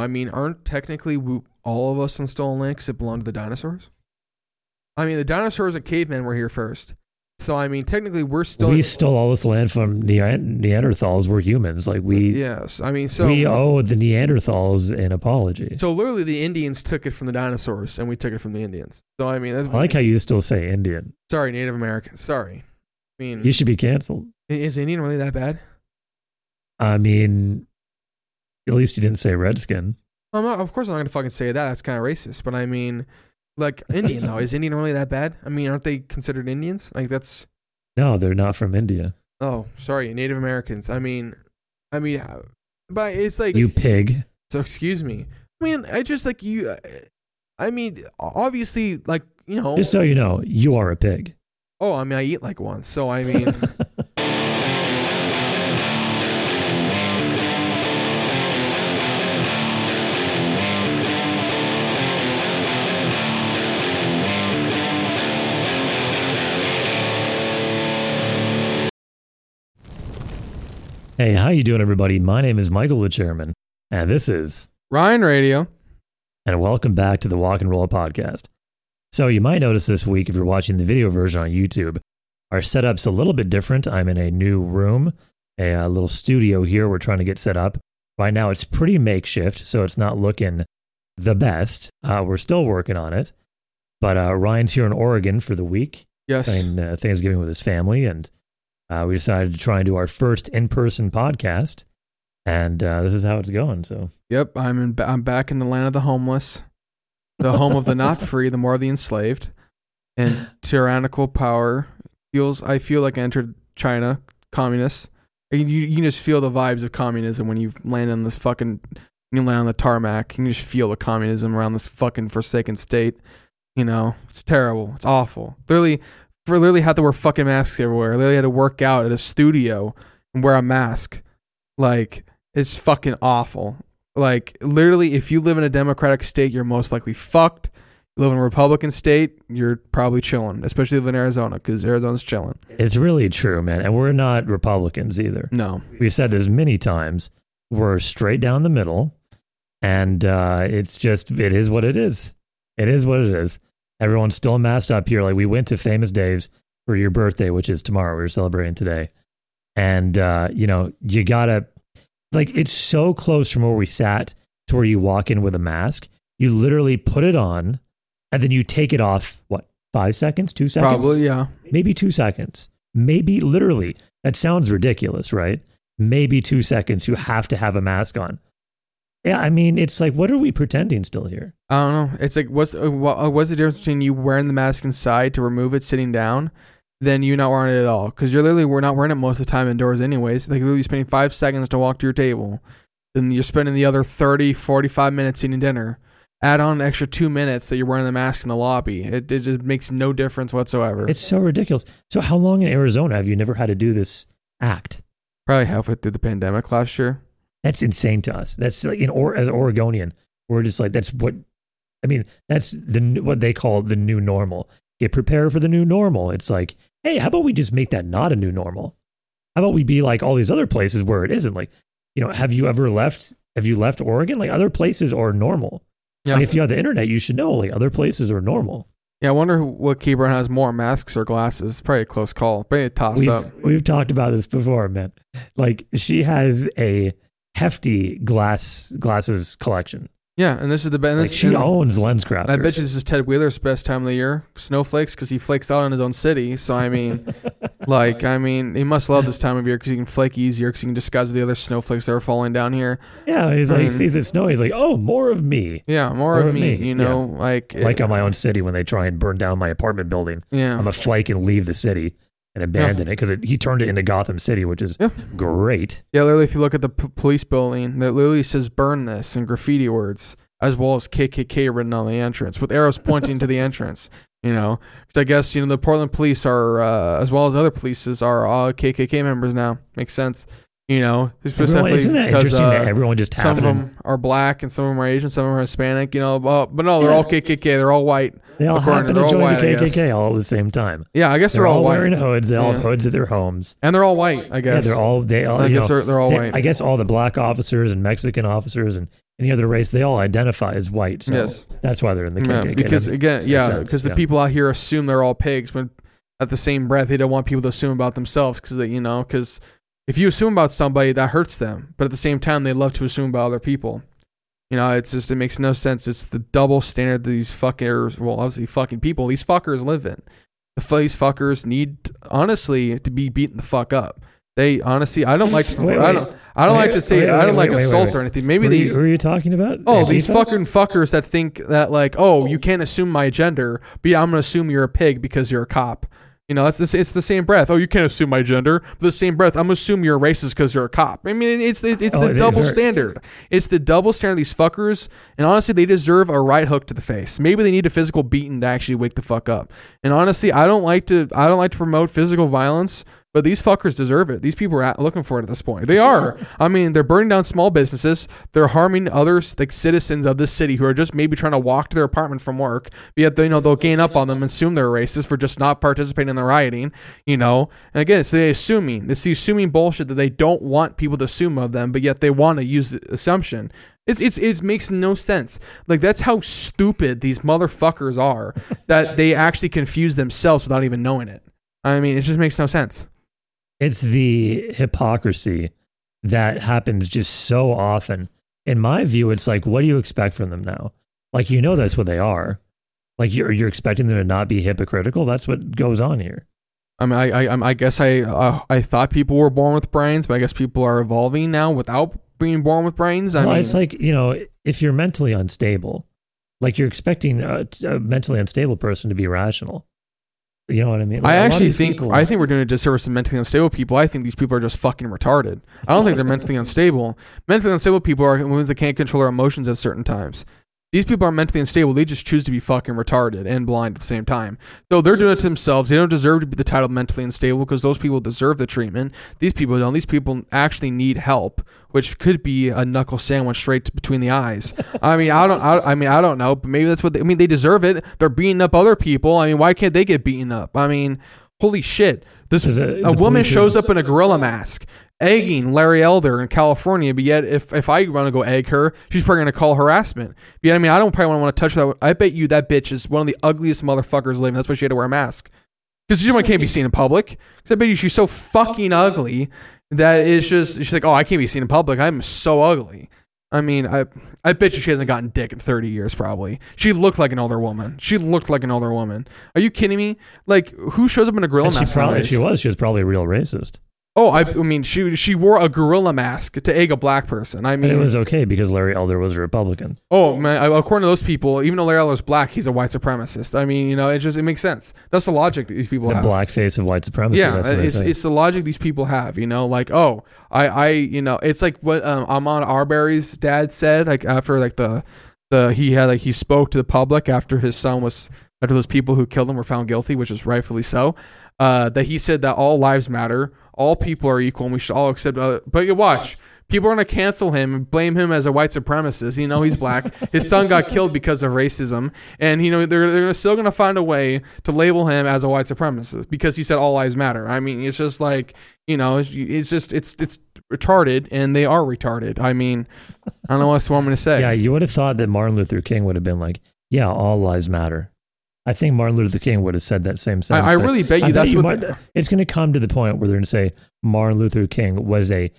I mean, aren't technically we, all of us on stolen land because it belonged to the dinosaurs? I mean, the dinosaurs and cavemen were here first. So I mean, technically, we're still. we stole all this land from Nean- Neanderthals. We're humans. Like we, yes, I mean, so we owe the Neanderthals an apology. so literally, the Indians took it from the dinosaurs, and we took it from the Indians. So I mean, that's I like how you still say Indian. sorry, Native American. Sorry. I mean, You should be canceled. is Indian really that bad? I mean, at least you didn't say redskin. I'm not, of course, I'm not gonna fucking say that. That's kind of racist. But I mean, like Indian though, is Indian really that bad? I mean, aren't they considered Indians? Like that's No, they're not from India. oh, sorry, Native Americans. I mean, I mean, but it's like You pig. So excuse me. I mean, I just like you. I mean, obviously, like you know. Just so you know, you are a pig. oh, I mean, I eat like one. So I mean, hey, how you doing, everybody? My name is Michael the Chairman, and this is Ryan Radio. and welcome back to the Walk and Roll podcast. So you might notice this week if you're watching the video version on YouTube, our setup's a little bit different. I'm in a new room, a, uh little studio here. We're trying to get set up. Right now, it's pretty makeshift, so it's not looking the best. Uh, we're still working on it, but uh, Ryan's here in Oregon for the week, Yes. spending uh, Thanksgiving with his family, and uh, we decided to try and do our first in-person podcast. And uh, this is how it's going. So Yep. I'm in. I'm back in the land of the homeless, the home of the not free, the more the enslaved, and tyrannical power feels. I feel like I entered China, communists. You you can just feel the vibes of communism when you land on this fucking. You land on the tarmac. You can just feel the communism around this fucking forsaken state. You know, it's terrible. It's awful. Literally, literally had to wear fucking masks everywhere. Literally had to work out at a studio and wear a mask. Like it's fucking awful. Like literally, if you live in a Democratic state, you're most likely fucked. You live in a Republican state, you're probably chilling, especially if you live in Arizona because Arizona's chilling. It's really true, man. And we're not Republicans either. No, We've said this many times. We're straight down the middle. And uh, it's just, it is what it is. It is what it is. Everyone's still masked up here. Like we went to Famous Dave's for your birthday, which is tomorrow. We are celebrating today. And, uh, you know, you got to, like, it's so close from where we sat to where you walk in with a mask. You literally put it on and then you take it off, what, five seconds, two seconds? probably yeah. maybe two seconds, maybe literally. That sounds ridiculous, right? Maybe two seconds. You have to have a mask on. Yeah, I mean, it's like, what are we pretending still here? I don't know. It's like what's uh, what, uh, what's the difference between you wearing the mask inside to remove it sitting down, than you not wearing it at all? Because you're literally we're not wearing it most of the time indoors anyways. Like you're literally spending five seconds to walk to your table, then you're spending the other 30, 45 minutes eating dinner. Add on an extra two minutes that you're wearing the mask in the lobby. It, it just makes no difference whatsoever. It's so ridiculous. So, how long in Arizona have you never had to do this act? probably halfway through the pandemic last year. That's insane to us. That's like, in or as Oregonian, we're just like, that's what, I mean, that's the what they call the new normal. Get prepared for the new normal. It's like, hey, how about we just make that not a new normal? How about we be like all these other places where it isn't? Like, you know, have you ever left? Have you left Oregon? Like other places are normal. Yeah. Like if you have the internet, you should know like other places are normal. Yeah, I wonder what Kate Brown has more, masks or glasses. Probably a close call. Probably a toss We've up. we've talked about this before, man. Like she has a hefty glass glasses collection. Yeah, and this is the best. Like she owns lens crafters. I bet you this is Ted Wheeler's best time of the year. Snowflakes, because he flakes out on his own city. So I mean, like, I mean, he must love this time of year because he can flake easier because he can disguise with the other snowflakes that are falling down here. Yeah, he's like mean- sees it snow. He's like, oh, more of me. Yeah, more Or of me. me, You know, like, Like on my own city when they try and burn down my apartment building, yeah, I'm a flake and leave the city and abandon it because he turned it into Gotham City, which is Yeah. great. yeah. Literally, if you look at the p- police building, that literally says "burn this" in graffiti words, as well as KKK written on the entrance with arrows pointing to the entrance. You know, because I guess you know the Portland police are, uh, as well as other polices, are all KKK members now. Makes sense. You know, Everyone, specifically isn't that because, interesting that uh, everyone just some of them are black and some of them are Asian, some of them are Hispanic. You know, but, but no, they're all KKK. They're all white. They all happen to- all join white, the. KKK all at the same time. Yeah, I guess They're, they're, all, white, wearing hoods. They all Yeah. have hoods at their homes. and they're all white. I Yeah, guess they're all they all. I guess know, they're, they're all they- white. I guess all the black officers and Mexican officers and any other race. They all identify as white. So Yes. that's why they're in the Yeah, KKK. because That again, yeah, because the yeah. people out here assume they're all pigs, but at the same breath, they don't want people to assume about themselves because they, you know, because if you assume about somebody, that hurts them. But at the same time, they love to assume about other people. You know, it's just it makes no sense. It's the double standard that these fuckers, well, obviously fucking people, these fuckers live in. The these fuckers need honestly to be beaten the fuck up. They honestly, I don't like, to, Wait, I don't, I don't Wait, like to say, I don't like assault or anything. Maybe who, they, are you, who are you talking about? Oh, these fucking fuckers that think that like, oh, you can't assume my gender, but yeah, I'm gonna assume you're a pig because you're a cop. You know, it's the, it's the same breath. Oh, you can't assume my gender. The same breath, I'm assume you're a racist because you're a cop. I mean, it's the, it's Oh, the it double standard. It's the double standard. of These fuckers, and honestly, they deserve a right hook to the face. Maybe they need a physical beating to actually wake the fuck up. And honestly, I don't like to I don't like to promote physical violence. But these fuckers deserve it. These people are looking for it at this point. They are. I mean, they're burning down small businesses. They're harming others, like citizens of this city, who are just maybe trying to walk to their apartment from work. But yet, they, you know, they'll gain up on them and assume they're racist for just not participating in the rioting. You know, and again, it's the assuming. It's the assuming bullshit that they don't want people to assume of them, but yet they want to use the assumption. It's it's it makes no sense. Like that's how stupid these motherfuckers are that they actually confuse themselves without even knowing it. I mean, it just makes no sense. It's the hypocrisy that happens just so often. In my view, it's like, what do you expect from them now? Like, you know, that's what they are. Like, you're, you're expecting them to not be hypocritical. That's what goes on here. I mean, I, I, I'm- guess I, uh, I thought people were born with brains, but I guess people are evolving now without being born with brains. I well, mean, it's like, you know, if you're mentally unstable, like you're expecting a, a mentally unstable person to be rational. You know what I mean? Like, I a lot of actually think, people- I think we're doing a disservice to mentally unstable people. I think these people are just fucking retarded. I don't think they're mentally unstable. Mentally unstable people are ones that can't control their emotions at certain times. These people are mentally unstable. They just choose to be fucking retarded and blind at the same time. So they're doing it to themselves. They don't deserve to be the title mentally unstable because those people deserve the treatment. These people don't. These people actually need help, which could be a knuckle sandwich straight between the eyes. I mean, I don't. I, I mean, I don't know, but maybe that's what. They, I mean, they deserve it. They're beating up other people. I mean, why can't they get beaten up? I mean, holy shit! This a woman shows up in a gorilla mask, egging Larry Elder in California. But yet, if if I want to go egg her, she's probably gonna call harassment. But yet, I mean, I don't probably want to touch that. I bet you that bitch is one of the ugliest motherfuckers living. That's why she had to wear a mask because she can't be seen in public. 'Cause I bet you she's so fucking ugly that it's just she's like, oh, I can't be seen in public. I'm so ugly. I mean, I I bet you she hasn't gotten dick in 30 years. Probably she looked like an older woman. She looked like an older woman. Are you kidding me? Like, who shows up in a grill And she probably, if she was, she was probably a real racist. Oh, I, I mean, she she wore a gorilla mask to egg a black person. I And mean, it was okay because Larry Elder was a Republican. oh man, according to those people, even though Larry Elder's black, he's a white supremacist. I mean, you know, it just it makes sense. That's the logic that these people The have. black face of white supremacy. yeah, it's it's the logic these people have. You know, like oh, I I you know, it's like what um, Ahmaud Arbery's dad said, like after like the the he had like he spoke to the public after his son was after those people who killed him were found guilty, which is rightfully so. Uh, that he said that all lives matter, all people are equal, and we should all accept. Uh, but you watch. People are going to cancel him and blame him as a white supremacist. You know he's black. His son got killed because of racism, and you know they're they're still going to find a way to label him as a white supremacist because he said all lives matter. I mean, it's just like you know, it's, it's just it's it's retarded, and they are retarded. I mean, I don't know what else want me to say. yeah, you would have thought that Martin Luther King would have been like, yeah, all lives matter. I think Martin Luther King would have said that same sentence. I, I really bet you I bet that's you what. Mar- it's going to come to the point where they're going to say Martin Luther King was a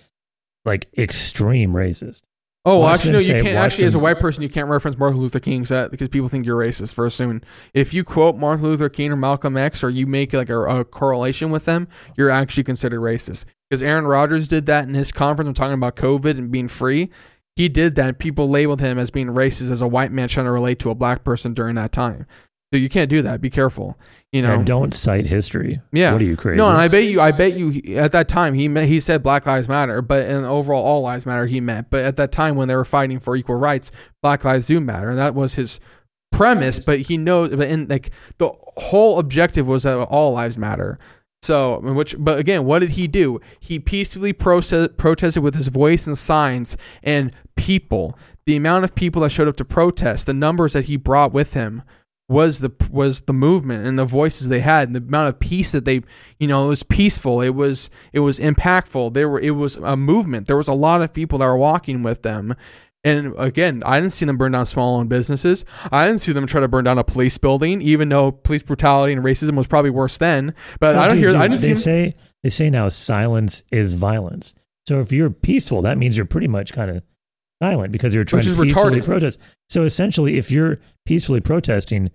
like extreme racist. Oh, well, actually, no. You can't actually, as a white person, you can't reference Martin Luther King's that, because people think you're racist for assuming. If you quote Martin Luther King or Malcolm X, or you make like a, a correlation with them, you're actually considered racist. Because Aaron Rodgers did that in his conference when talking about COVID and being free. He did that. People labeled him as being racist as a white man trying to relate to a black person during that time. So you can't do that. Be careful. You know. And don't cite history. Yeah. What are you crazy? No, and I bet you, I bet you, at that time he meant, he said Black Lives Matter, but in overall all lives matter he meant. But at that time when they were fighting for equal rights, Black lives do matter, and that was his premise. But he knows, but in like the whole objective was that all lives matter. So, which, but again, what did he do? He peacefully process, protested with his voice and signs and people. The amount of people that showed up to protest, the numbers that he brought with him, was the was the movement and the voices they had and the amount of peace that they you know it was peaceful it was it was impactful there were it was a movement there was a lot of people that were walking with them And again, I didn't see them burn down small owned businesses. I didn't see them try to burn down a police building, even though police brutality and racism was probably worse then. But Oh, I don't dude, hear. dude, I didn't see they them, say they say now silence is violence. So if you're peaceful, that means you're pretty much kind of silent because you're trying to peacefully retarded. protest. So essentially, if you're peacefully protesting,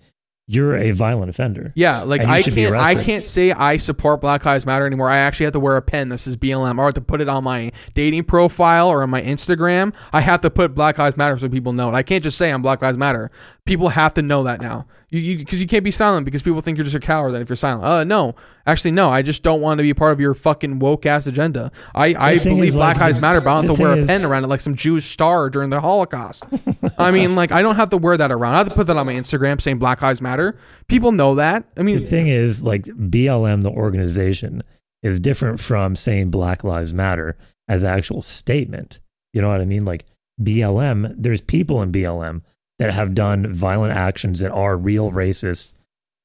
you're a violent offender. Yeah, like I can't I can't say I support Black Lives Matter anymore. I actually have to wear a pen. This is BLM. Or I have to put it on my dating profile or on my Instagram. I have to put Black Lives Matter so people know it. I can't just say I'm Black Lives Matter. People have to know that now. You because you, can't be silent because people think you're just a coward then if you're silent. Uh no. Actually no, I just don't want to be part of your fucking woke ass agenda. I, I believe Black like, Lives Matter, but I don't have to wear a is- pen around it like some Jewish star during the Holocaust. I mean, like I don't have to wear that around. I have to put that on my Instagram saying Black Lives Matter. People know that. I mean, The thing is, like BLM, the organization, is different from saying Black Lives Matter as actual statement. You know what I mean? Like BLM, there's people in BLM that have done violent actions that are real racist.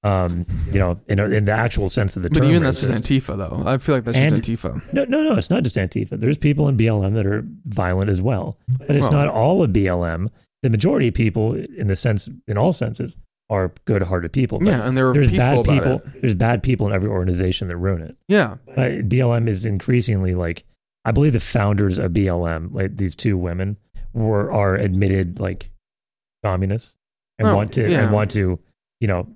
Um, you know, in, a, in the actual sense of the But term. But even that's just. Antifa, though. I feel like that's And- just Antifa. No, no, no. It's not just Antifa. There's people in BLM that are violent as well, but it's Well- not all of BLM. The majority of people, in the sense, in all senses, are good-hearted people. But Yeah, and they were there's peaceful bad people. it. There's bad people in every organization that ruin it. Yeah, But BLM is increasingly like, I believe the founders of BLM, like these two women, were are admitted like communists and Oh, want to yeah. and want to, you know,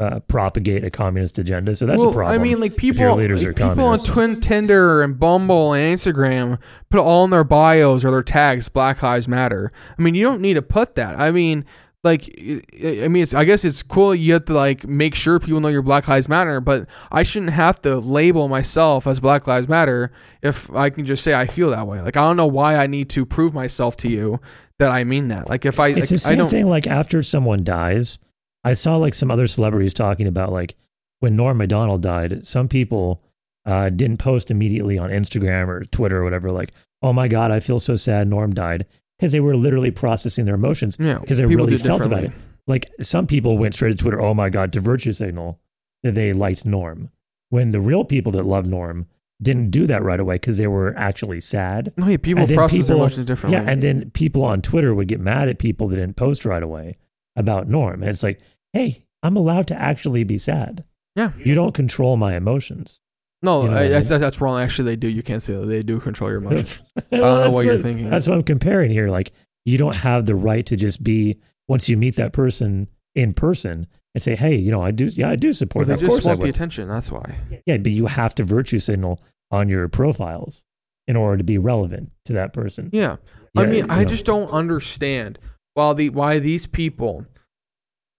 uh, propagate a communist agenda. So that's well, a problem. I mean, like people, like, people on. Twin Tinder and Bumble and Instagram put all in their bios or their tags Black Lives Matter. I mean, you don't need to put that. I mean, like, I I mean, it's. I guess it's cool. You have to like make sure people know your Black Lives Matter, but I shouldn't have to label myself as Black Lives Matter if I can just say I feel that way. Like, I don't know why I need to prove myself to you that I mean that. Like, if I, it's like, the I same don't. thing. Like after someone dies, I saw like some other celebrities talking about like when Norm Macdonald died. Some people uh, didn't post immediately on Instagram or Twitter or whatever. Like, oh my god, I feel so sad. Norm died because they were literally processing their emotions Yeah, because they really felt about it. Like some people went straight to Twitter. Oh my god, to virtue signal that they liked Norm. When the real people that love Norm didn't do that right away because they were actually sad. No, yeah, people process people- emotions differently. Yeah, and then people on Twitter would get mad at people that didn't post right away about Norm. And it's like, hey, I'm allowed to actually be sad. Yeah. You don't control my emotions. No, You know I, I mean? that's wrong. Actually, they do. You can't say that. They do control your emotions. I don't know what you're thinking. That's what I'm comparing here. Like, you don't have the right to just be, once you meet that person in person and say, hey, you know, I do, yeah, I do Well, support they that. Of just want the attention. That's why. Yeah, but you have to virtue signal on your profiles in order to be relevant to that person. Yeah. I mean, I know. just don't understand why the why these people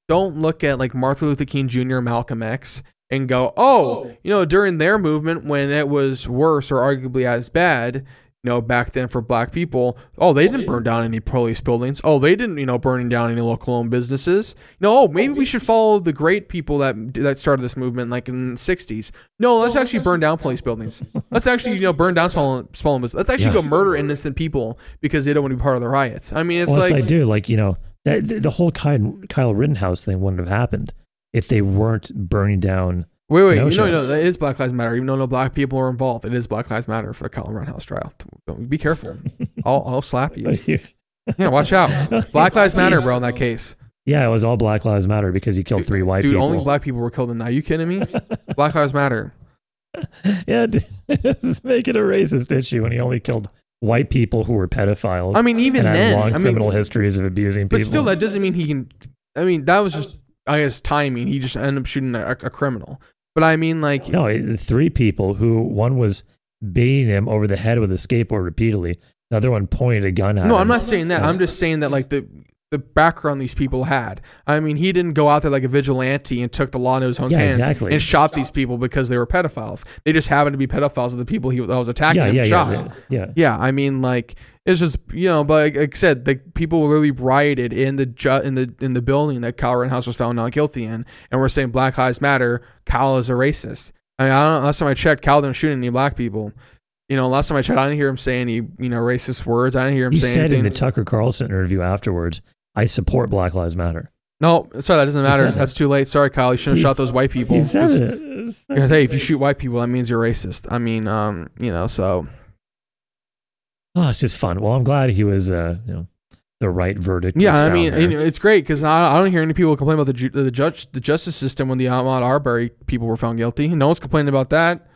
don't look at like Martin Luther King Jr., Malcolm X, and go, oh, oh, you know, during their movement when it was worse or arguably as bad, you know, back then for black people, oh, they didn't burn down any police buildings. Oh, they didn't, you know, burning down any local owned businesses. No, oh, maybe we should follow the great people that that started this movement like in the 60s. No, let's actually burn down police buildings. Let's actually, you know, burn down small small business. Let's actually Yeah. go murder innocent people because they don't want to be part of the riots. I mean, it's well, like I do. Like, you know, that, the, the whole Kyle, Kyle Rittenhouse thing wouldn't have happened if they weren't burning down. Wait, wait, No, you know, no, it is Black Lives Matter. Even though no black people are involved, it is Black Lives Matter for the Kyle Rittenhouse trial. Don't be careful. I'll, I'll slap you. Yeah, watch out. Black Lives Matter, bro. In that case, Yeah, it was all Black Lives Matter because he killed three white dude, people. only black people were killed in that. Are you kidding me? Black Lives Matter. yeah, just make it a racist issue when he only killed white people who were pedophiles. I mean, even then, long I mean, criminal histories of abusing people. but still, that doesn't mean he can. I mean, that was just, I guess, timing. He just ended up shooting a, a criminal. But I mean, like, no, three people who one was beating him over the head with a skateboard repeatedly. The other one pointed a gun at him. No, I'm not saying that. I'm just saying that like the the background these people had. I mean, he didn't go out there like a vigilante and took the law into his own Yeah, hands exactly. and shot these people because they were pedophiles. They just happened to be pedophiles of the people he that was attacking Yeah, him yeah, shot. yeah, yeah. Yeah, I mean, like it's just you know, but like, I said, like people literally rioted in the ju- in the in the building that Kyle Rittenhouse was found not guilty in, and we're saying Black Lives Matter. Kyle is a racist. I mean, I don't. Last time I checked, Kyle didn't shoot any black people. You know, last time I checked, I didn't hear him say any you know racist words. I didn't hear him He say said anything. in the Tucker Carlson interview afterwards, "I support Black Lives Matter." No, sorry, that doesn't matter. said it. That's too late. Sorry, Kyle. You shouldn't have shot those white people. He said it. hey, if you shoot white people, that means you're racist. I mean, um, you know, so Oh, it's just fun. Well, I'm glad he was, uh, you know, the right verdict. Yeah, I mean, it's great because I, I don't hear any people complain about the ju- the judge the justice system when the Ahmaud Arbery people were found guilty. No one's complaining about that.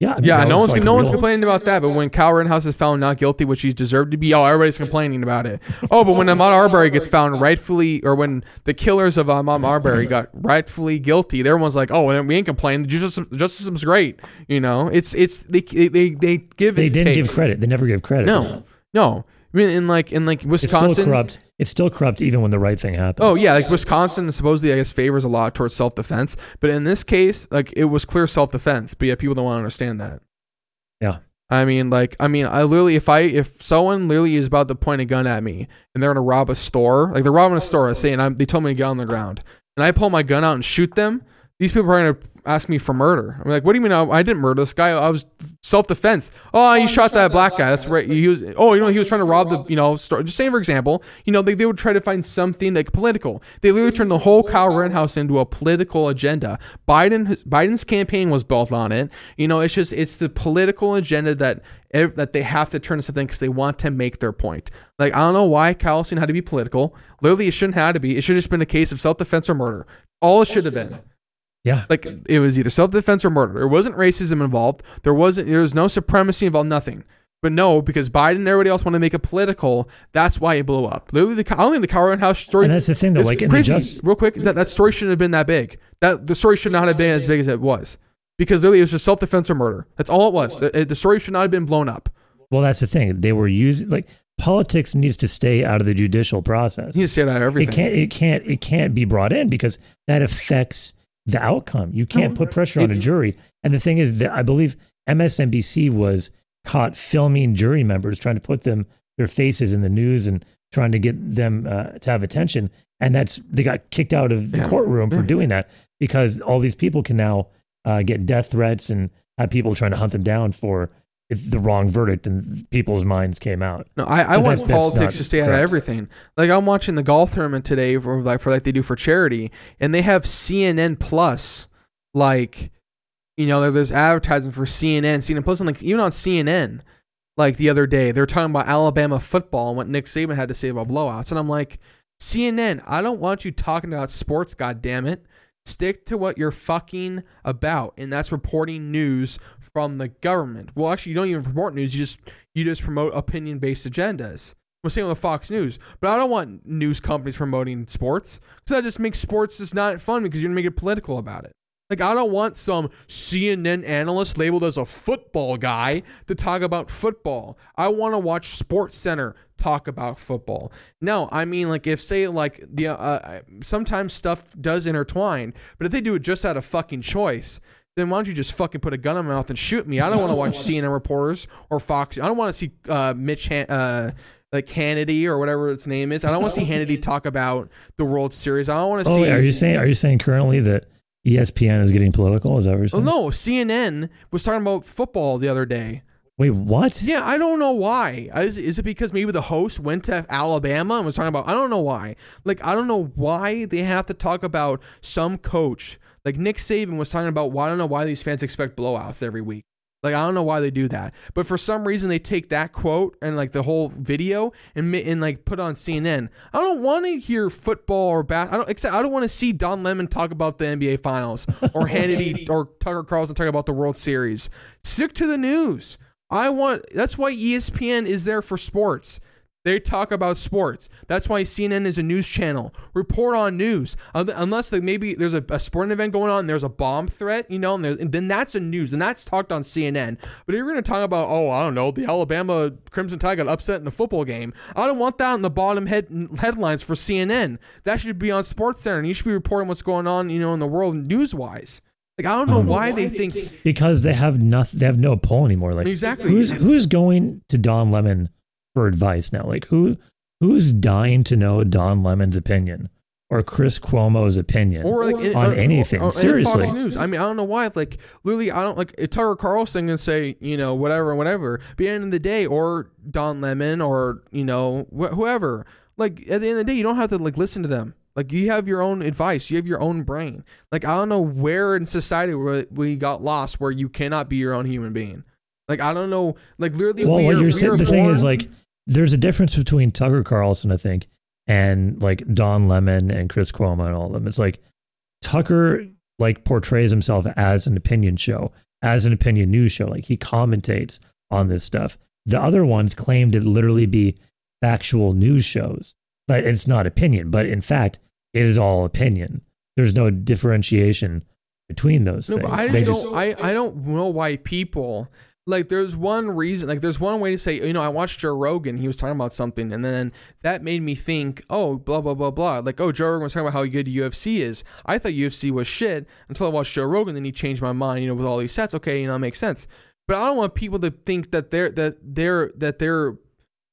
Yeah, I mean, Yeah, no one's like, no one's complaining about that. But when Kyle Rittenhouse is found not guilty, which he deserved to be, oh, everybody's complaining about it. Oh, but when Ahmaud Arbery gets found rightfully, or when the killers of Ahmaud Arbery got rightfully guilty, everyone's like, oh, we ain't complaining. The justice, justice system's great. You know, it's it's they they they give They didn't take. give credit. They never give credit. No, no. I mean, in like in like It's still Wisconsin, corrupt. It's still corrupt even when the right thing happens. Oh yeah, like Wisconsin supposedly I guess favors a lot towards self defense, but in this case, like it was clear self defense. But yeah, people don't want to understand that. Yeah. I mean, like, I mean, I literally, if I, if someone literally is about to point a gun at me and they're gonna rob a store, like they're robbing a store, I say, and I'm, they told me to get on the ground, and I pull my gun out and shoot them, these people are gonna ask me for murder. I'm like, what do you mean? I, I didn't murder this guy. I was self defense. Oh, you shot that black guy. That's right. He was. Oh, you know, he was trying to rob the, you know, store. Just saying for example, you know, they, they would try to find something like political. They literally turned the whole Kyle Rittenhouse into a political agenda. Biden, Biden's campaign was built on it. You know, it's just it's the political agenda that that they have to turn to something because they want to make their point. Like I don't know why Kyle Steen had to be political. Literally, it shouldn't have to be. It should have just been a case of self defense or murder. All it should have been. Yeah. Like it was either self defense or murder. There wasn't racism involved. There wasn't. There was no supremacy involved. Nothing. But no, because Biden and everybody else want to make it political. That's why it blew up. Literally, the I don't think the Kyle Rittenhouse story. And that's the thing, though. Like crazy. just, real quick, is that that story shouldn't have been that big. That the story should not have been as big as it was. Because literally, it was just self defense or murder. That's all it was. The, the story should not have been blown up. well, that's the thing. They were using like politics needs to stay out of the judicial process. You need to say that out of everything. It can't. It can't. It can't be brought in because that affects the outcome. You can't put pressure on a jury. And the thing is that I believe MSNBC was caught filming jury members, trying to put them their faces in the news and trying to get them uh, to have attention. And that's they got kicked out of the Yeah. courtroom for Yeah. doing that because all these people can now uh, get death threats and have people trying to hunt them down for the wrong verdict and people's minds came out. No, I, I So want politics to stay out of everything. Like I'm watching the golf tournament today for like for like they do for charity, and they have CNN Plus, like, you know, there's advertising for CNN, CNN Plus, and like even on CNN, like the other day they're talking about Alabama football and what Nick Saban had to say about blowouts, and I'm like, CNN, I don't want you talking about sports, God damn it. Stick to what you're fucking about, and that's reporting news from the government. Well, actually, you don't even report news; you just you just promote opinion based agendas. I'm saying with Fox News, but I don't want news companies promoting sports because that just makes sports just not fun because you're gonna make it political about it. Like I don't want some CNN analyst labeled as a football guy to talk about football. I want to watch Sports Center talk about football. No, I mean like if say like the uh, sometimes stuff does intertwine, but if they do it just out of fucking choice, then why don't you just fucking put a gun in my mouth and shoot me? I don't want to watch CNN reporters or Fox. I don't want to see uh, Mitch Han- uh, like Hannity or whatever its name is. I don't want to see Hannity talk about the World Series. I don't want to Oh, see. wait, are you saying? Are you saying currently that ESPN is getting political? Is that what you're Oh saying? no, CNN was talking about football the other day. Wait, what? Yeah, I don't know why. Is, is it because maybe the host went to Alabama and was talking about? I don't know why. Like I don't know why they have to talk about some coach. Like Nick Saban was talking about. Why I don't know why these fans expect blowouts every week. Like I don't know why they do that, but for some reason they take that quote and like the whole video and and like put on CNN. I don't want to hear football or bat. I don't except I don't want to see Don Lemon talk about the NBA Finals or Hannity or Tucker Carlson talk about the World Series. Stick to the news. I want. That's why ESPN is there for sports. They talk about sports. That's why CNN is a news channel. Report on news. Unless like maybe there's a, a sporting event going on, and there's a bomb threat, you know, and, there- and then that's a news, and that's talked on CNN. But if you're going to talk about, oh, I don't know, the Alabama Crimson Tide got upset in a football game, I don't want that in the bottom head headlines for CNN. That should be on Sports Center, and you should be reporting what's going on, you know, in the world news wise. Like I don't know why they think Because they have nothing. They have no pull anymore. Like exactly. who's who's going to Don Lemon for advice now? Like who who's dying to know Don Lemon's opinion or Chris Cuomo's opinion or like on uh, or- anything? or- or Seriously, Fox News. I mean, I don't know why. Like, literally, I don't like Tucker Carlson can say you know whatever, whatever. But at the end of the day, or Don Lemon, or you know wh- whoever. Like at the end of the day, you don't have to like listen to them. Like you have your own advice, you have your own brain. Like I don't know where in society we got lost where you cannot be your own human being. Like I don't know. Like literally, well, we what are- you're we saying, the thing is like there's a difference between Tucker Carlson, I think, and like Don Lemon and Chris Cuomo and all of them. It's like Tucker like portrays himself as an opinion show, as an opinion news show. Like he commentates on this stuff. The other ones claim to literally be factual news shows, but it's not opinion. But in fact, it is all opinion. There's no differentiation between those No, things. but I just don't. I, I don't know why people like. There's one reason. Like, there's one way to say. You know, I watched Joe Rogan. He was talking about something, and then that made me think. Oh, blah blah blah blah. Like, oh, Joe Rogan was talking about how good UFC is. I thought UFC was shit until I watched Joe Rogan. Then he changed my mind. You know, with all these sets. Okay, you know, it makes sense. But I don't want people to think that they're that they're that their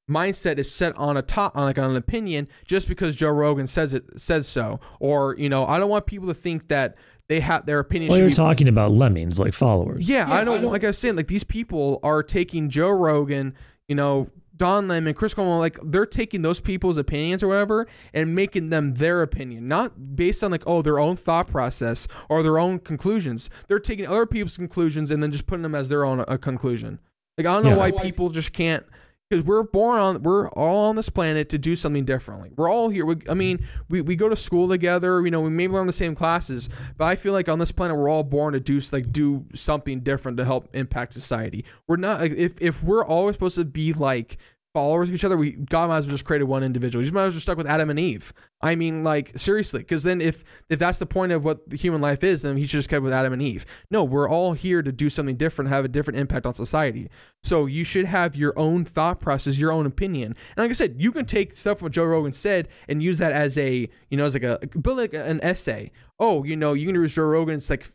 mindset is set on a top on like on an opinion just because Joe Rogan says it says so. Or you know, I don't want people to think that they have their opinion. well, you're be talking about lemmings, like followers. yeah, I don't like I was saying like these people are taking Joe Rogan, you know, Don Lemon, Chris Cuomo, like they're taking those people's opinions or whatever and making them their opinion, not based on like oh their own thought process or their own conclusions. They're taking other people's conclusions and then just putting them as their own uh, conclusion. Like I don't know Yeah. why people just can't because we're born on we're all on this planet to do something differently. We're all here. We, I mean, we, we go to school together. You know, we maybe learn the same classes, but I feel like on this planet we're all born to do like do something different to help impact society. We're not if if we're always supposed to be like followers of each other, we God might as well just created one individual. You just might as well stuck with Adam and Eve. I mean, like seriously, because then if if that's the point of what the human life is, then he should just kept with Adam and Eve. No, we're all here to do something different, have a different impact on society. So you should have your own thought process, your own opinion. And like I said, you can take stuff what Joe Rogan said and use that as a you know as like a build like an essay. Oh, you know, you can use Joe Rogan's like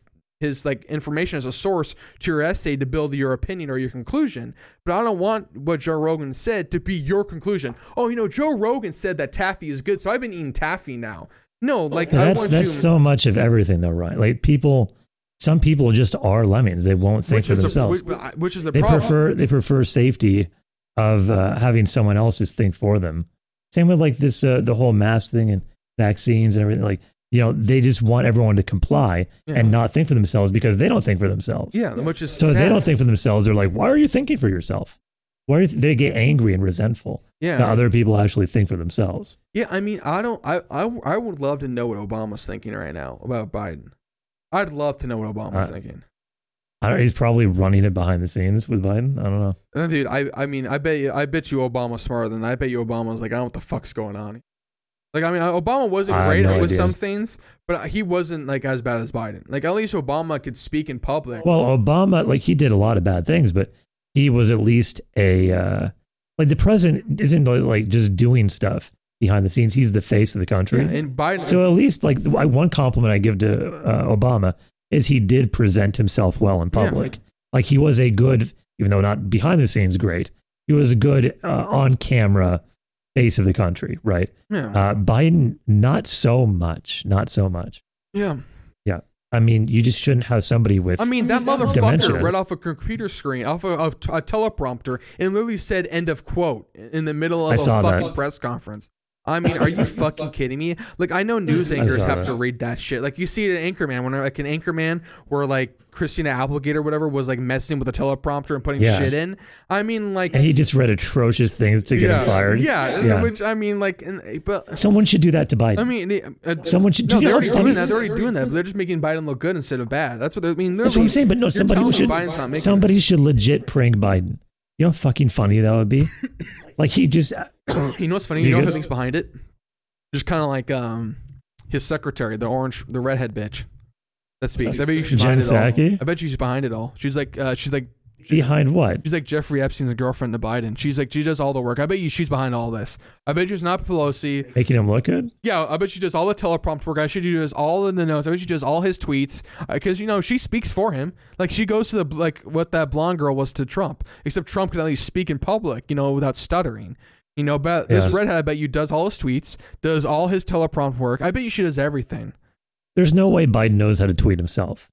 his like information as a source to your essay to build your opinion or your conclusion. But I don't want what Joe Rogan said to be your conclusion. Oh, you know, Joe Rogan said that taffy is good, so I've been eating taffy now. No, like I that's want that's you, so much of everything, though, right? Like people, some people just are lemmings. They won't think which for themselves. The, which, which is the they problem. prefer they prefer safety of uh, having someone else's think for them. Same with like this uh, the whole mask thing and vaccines and everything. Like you know, they just want everyone to comply Yeah. and not think for themselves because they don't think for themselves. yeah, which is So if they don't think for themselves, they're like, "Why are you thinking for yourself?" Why are you th- they get angry and resentful Yeah, that other people actually think for themselves? Yeah, I mean, I don't. I, I I would love to know what Obama's thinking right now about Biden. I'd love to know what Obama's Uh, thinking. I don't, he's probably running it behind the scenes with Biden. I don't know. Uh, Dude, I I mean, I bet you, I bet you Obama's smarter than I bet you Obama's like, I don't know what the fuck's going on. Like, I mean, Obama wasn't I great no with ideas. some things, but he wasn't like as bad as Biden. Like, at least Obama could speak in public. Well, Obama, like he did a lot of bad things, but he was at least a uh, like the president isn't like just doing stuff behind the scenes. He's the face of the country. Yeah, and Biden. so at least like one compliment I give to uh, Obama is he did present himself well in Yeah. public. Like he was a good, even though not behind the scenes great, he was a good uh, on camera face of the country, right? yeah, Uh, Biden, not so much, not so much. yeah. Yeah. I mean, you just shouldn't have somebody with. I mean, that motherfucker Dementia. read off a computer screen, off a, a, a teleprompter, and literally said "end of quote" in the middle of a fucking that. press conference. I mean, are you fucking kidding me? Like, I know news anchors have to read that shit. Like, you see it in Anchorman when like an Anchorman where like Christina Applegate or whatever was like messing with the teleprompter and putting Yeah. shit in. I mean, like, and he just read atrocious things to get yeah, him fired. Yeah, Yeah. which I mean, like, and, but Someone should do that to Biden. I mean, they- uh, Someone should no, do they're already Funny- doing that. They're already doing that, but they're just making Biden look good instead of bad. That's what I mean. That's what I'm saying. But no, somebody should. me Biden's not making Somebody this. should legit prank Biden. You know how fucking funny that would be. like he just. you know what's funny? You You know who thinks behind it? Just kind of like um, his secretary, the orange, the redhead bitch that speaks. I bet you she's Jen behind it all. I bet she's behind it all. She's like, uh, she's like, Behind what? she's like Jeffrey Epstein's girlfriend to Biden. She's like, she does all the work. I bet you she's behind all this. I bet you it's not Pelosi. Making him look good? Yeah, I bet she does all the teleprompt work. I bet she does all in the notes. I bet she does all his tweets uh, because you know she speaks for him. Like she goes to the like what that blonde girl was to Trump. Except Trump can at least speak in public, you know, without stuttering. You know, but this Yeah. redhead, I bet you does all his tweets, does all his teleprompt work. I bet you she does everything. There's no way Biden knows how to tweet himself.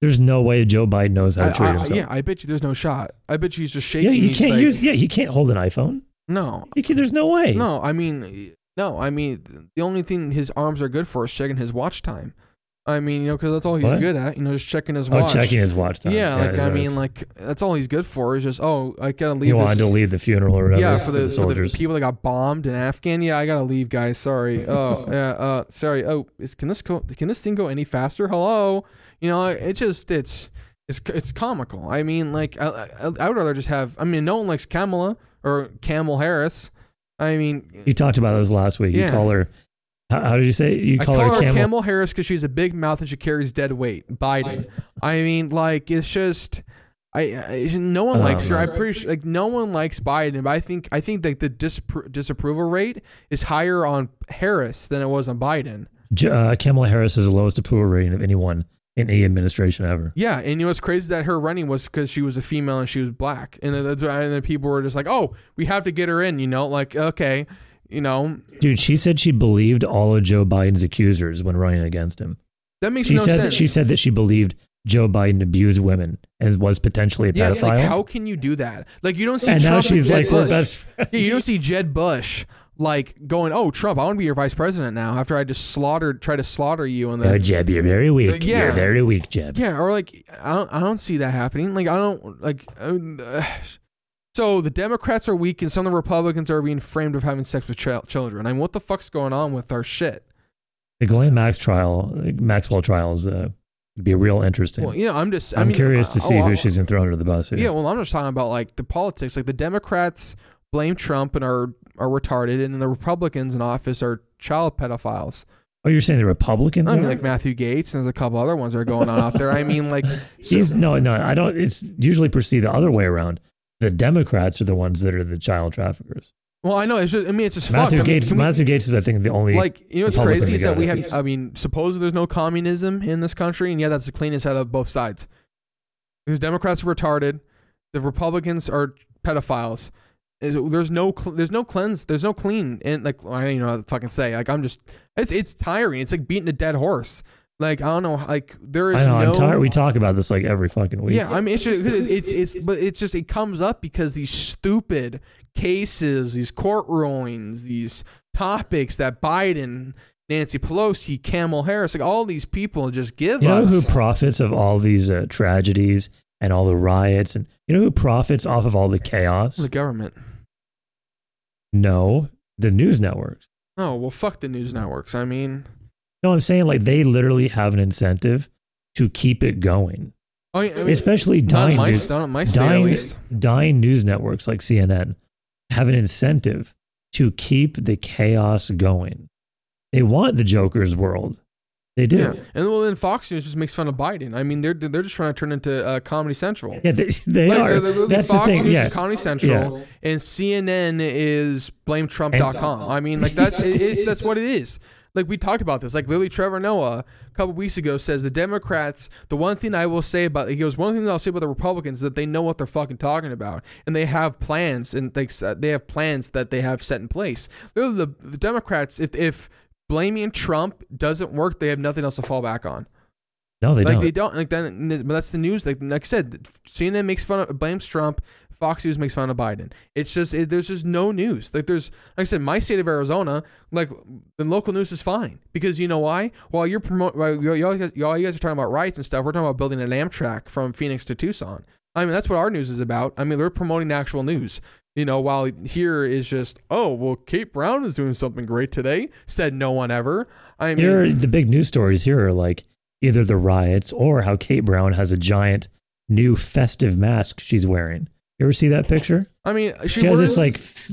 There's no way Joe Biden knows how to treat I- himself. yeah, I bet you there's no shot. I bet you he's just shaking. Yeah, you can't like, use. Yeah, you can't hold an iPhone. No, can, there's no way. no. I mean, no. I mean, the only thing his arms are good for is checking his watch time. I mean, you know, because that's all he's What? good at. You know, just checking his Oh, watch. checking his watch time. Yeah, like I mean, like that's all he's good for. Is just oh, I gotta leave. he wanted to leave the funeral or whatever yeah, for, for the, the for the soldiers. people that got bombed in Afghan. Yeah, I gotta leave, guys. Sorry. Oh, yeah. Uh, sorry. Oh, is, can this go? Can this thing go any faster? Hello. You know, it just it's it's it's comical. I mean, like I, I, I would rather just have. I mean, no one likes Kamala or Camel Harris. I mean, you talked about this last week. Yeah. You call her. How, how did you say? You I call, call her, her camel. Camel Harris because she's a big mouth and she carries dead weight. Biden. I mean, like it's just. I, I no one Oh, likes her. I'm pretty sure like no one likes Biden, but I think I think like the disappro- disapproval rate is higher on Harris than it was on Biden. Uh, Kamala Harris has the lowest approval rating of anyone in any administration ever. Yeah, and you know what's crazy that her running was because she was a female and she was black, and then, that's why- and then people were just like, "Oh, we have to get her in," you know, like okay, you know, Dude, she said she believed all of Joe Biden's accusers when running against him. that makes She no said sense. that she said that she believed Joe Biden abused women and was potentially a yeah, pedophile. like how can you do that? Like you don't see and now Trump she's Jed like, we're best friends. Yeah, you don't see Jeb Bush like going, "Oh, Trump, I want to be your vice president now." After I just slaughtered, try to slaughter you, and Oh, then Jeb, you're very weak. Uh, yeah. You're very weak, Jeb. yeah, or like I don't, I don't see that happening. Like I don't like. uh, so the Democrats are weak, and some of the Republicans are being framed of having sex with chil- children. I mean, what the fuck's going on with our shit? The Glenn Max trial, Maxwell trials, uh, be real interesting. Well, you know, I'm just. I I'm mean, curious to uh, see oh, who I- she's going to throw under the bus. Here. Yeah, well, I'm just talking about like the politics. Like the Democrats blame Trump and are are retarded, and then the Republicans in office are child pedophiles. Oh, you're saying the Republicans? I mean, are? like Matthew Gaetz, and there's a couple other ones that are going on out there. I mean, like, He's no, no. I don't. It's usually perceived the other way around. The Democrats are the ones that are the child traffickers. well, I know it's just. I mean, it's just Matthew fucked. I mean, Gaetz. we- Matthew Gaetz is, I think, the only. like, you know what's Republican crazy is that we have. I mean, supposedly there's no communism in this country, and yeah, that's the cleanest out of both sides. Because Democrats are retarded, the Republicans are pedophiles. There's no, there's no cleanse, there's no clean, and like I don't even know how to fucking say. Like I'm just, it's it's tiring. It's like beating a dead horse. Like I don't know, like there is I know. no. I'm tired. We talk about this like every fucking week. Yeah, I mean, it's, just, it's it's but it's just it comes up because these stupid cases, these court rulings, these topics that Biden, Nancy Pelosi, Kamala Harris, like all these people just give us You know who profits of all these uh, tragedies and all the riots, and you know who profits off of all the chaos? the government. No, the news networks. Oh well, fuck the news networks. I mean, No, I'm saying like they literally have an incentive to keep it going, oh, I mean, especially dying my, news, my dying, dying news networks like CNN have an incentive to keep the chaos going. They want the Joker's world. They do. Yeah, and well, then Fox News just makes fun of Biden. I mean, they're they're just trying to turn into uh, Comedy Central. Yeah, they, they Like, are. they're- they're That's Fox the thing. News Yeah. is Comedy Central, and CNN is blametrump.com. I mean, like that's it- it's that's what it is. Like we talked about this. Like literally, Trevor Noah a couple weeks ago says the Democrats. The one thing I will say about he goes one thing that I'll say about the Republicans is that they know what they're fucking talking about, and they have plans and they they have plans that they have set in place. The, the Democrats, if if blaming Trump doesn't work, they have nothing else to fall back on. No, they like don't. they don't. Like then but that's the news. Like like I said CNN makes fun of blames Trump. Fox News makes fun of Biden. It's just it, there's just no news. Like there's like I said my state of Arizona like the local news is fine. Because you know why? While you're promoting y'all, y'all, guys- y'all you guys are talking about rights and stuff we're talking about building an Amtrak from Phoenix to Tucson. I mean that's what our news is about. I mean they're promoting the actual news you know while here is just oh well Kate Brown is doing something great today said no one ever I mean Here, the big news stories here are like either the riots or how Kate Brown has a giant new festive mask she's wearing. You ever see that picture? I mean she, She has this like f-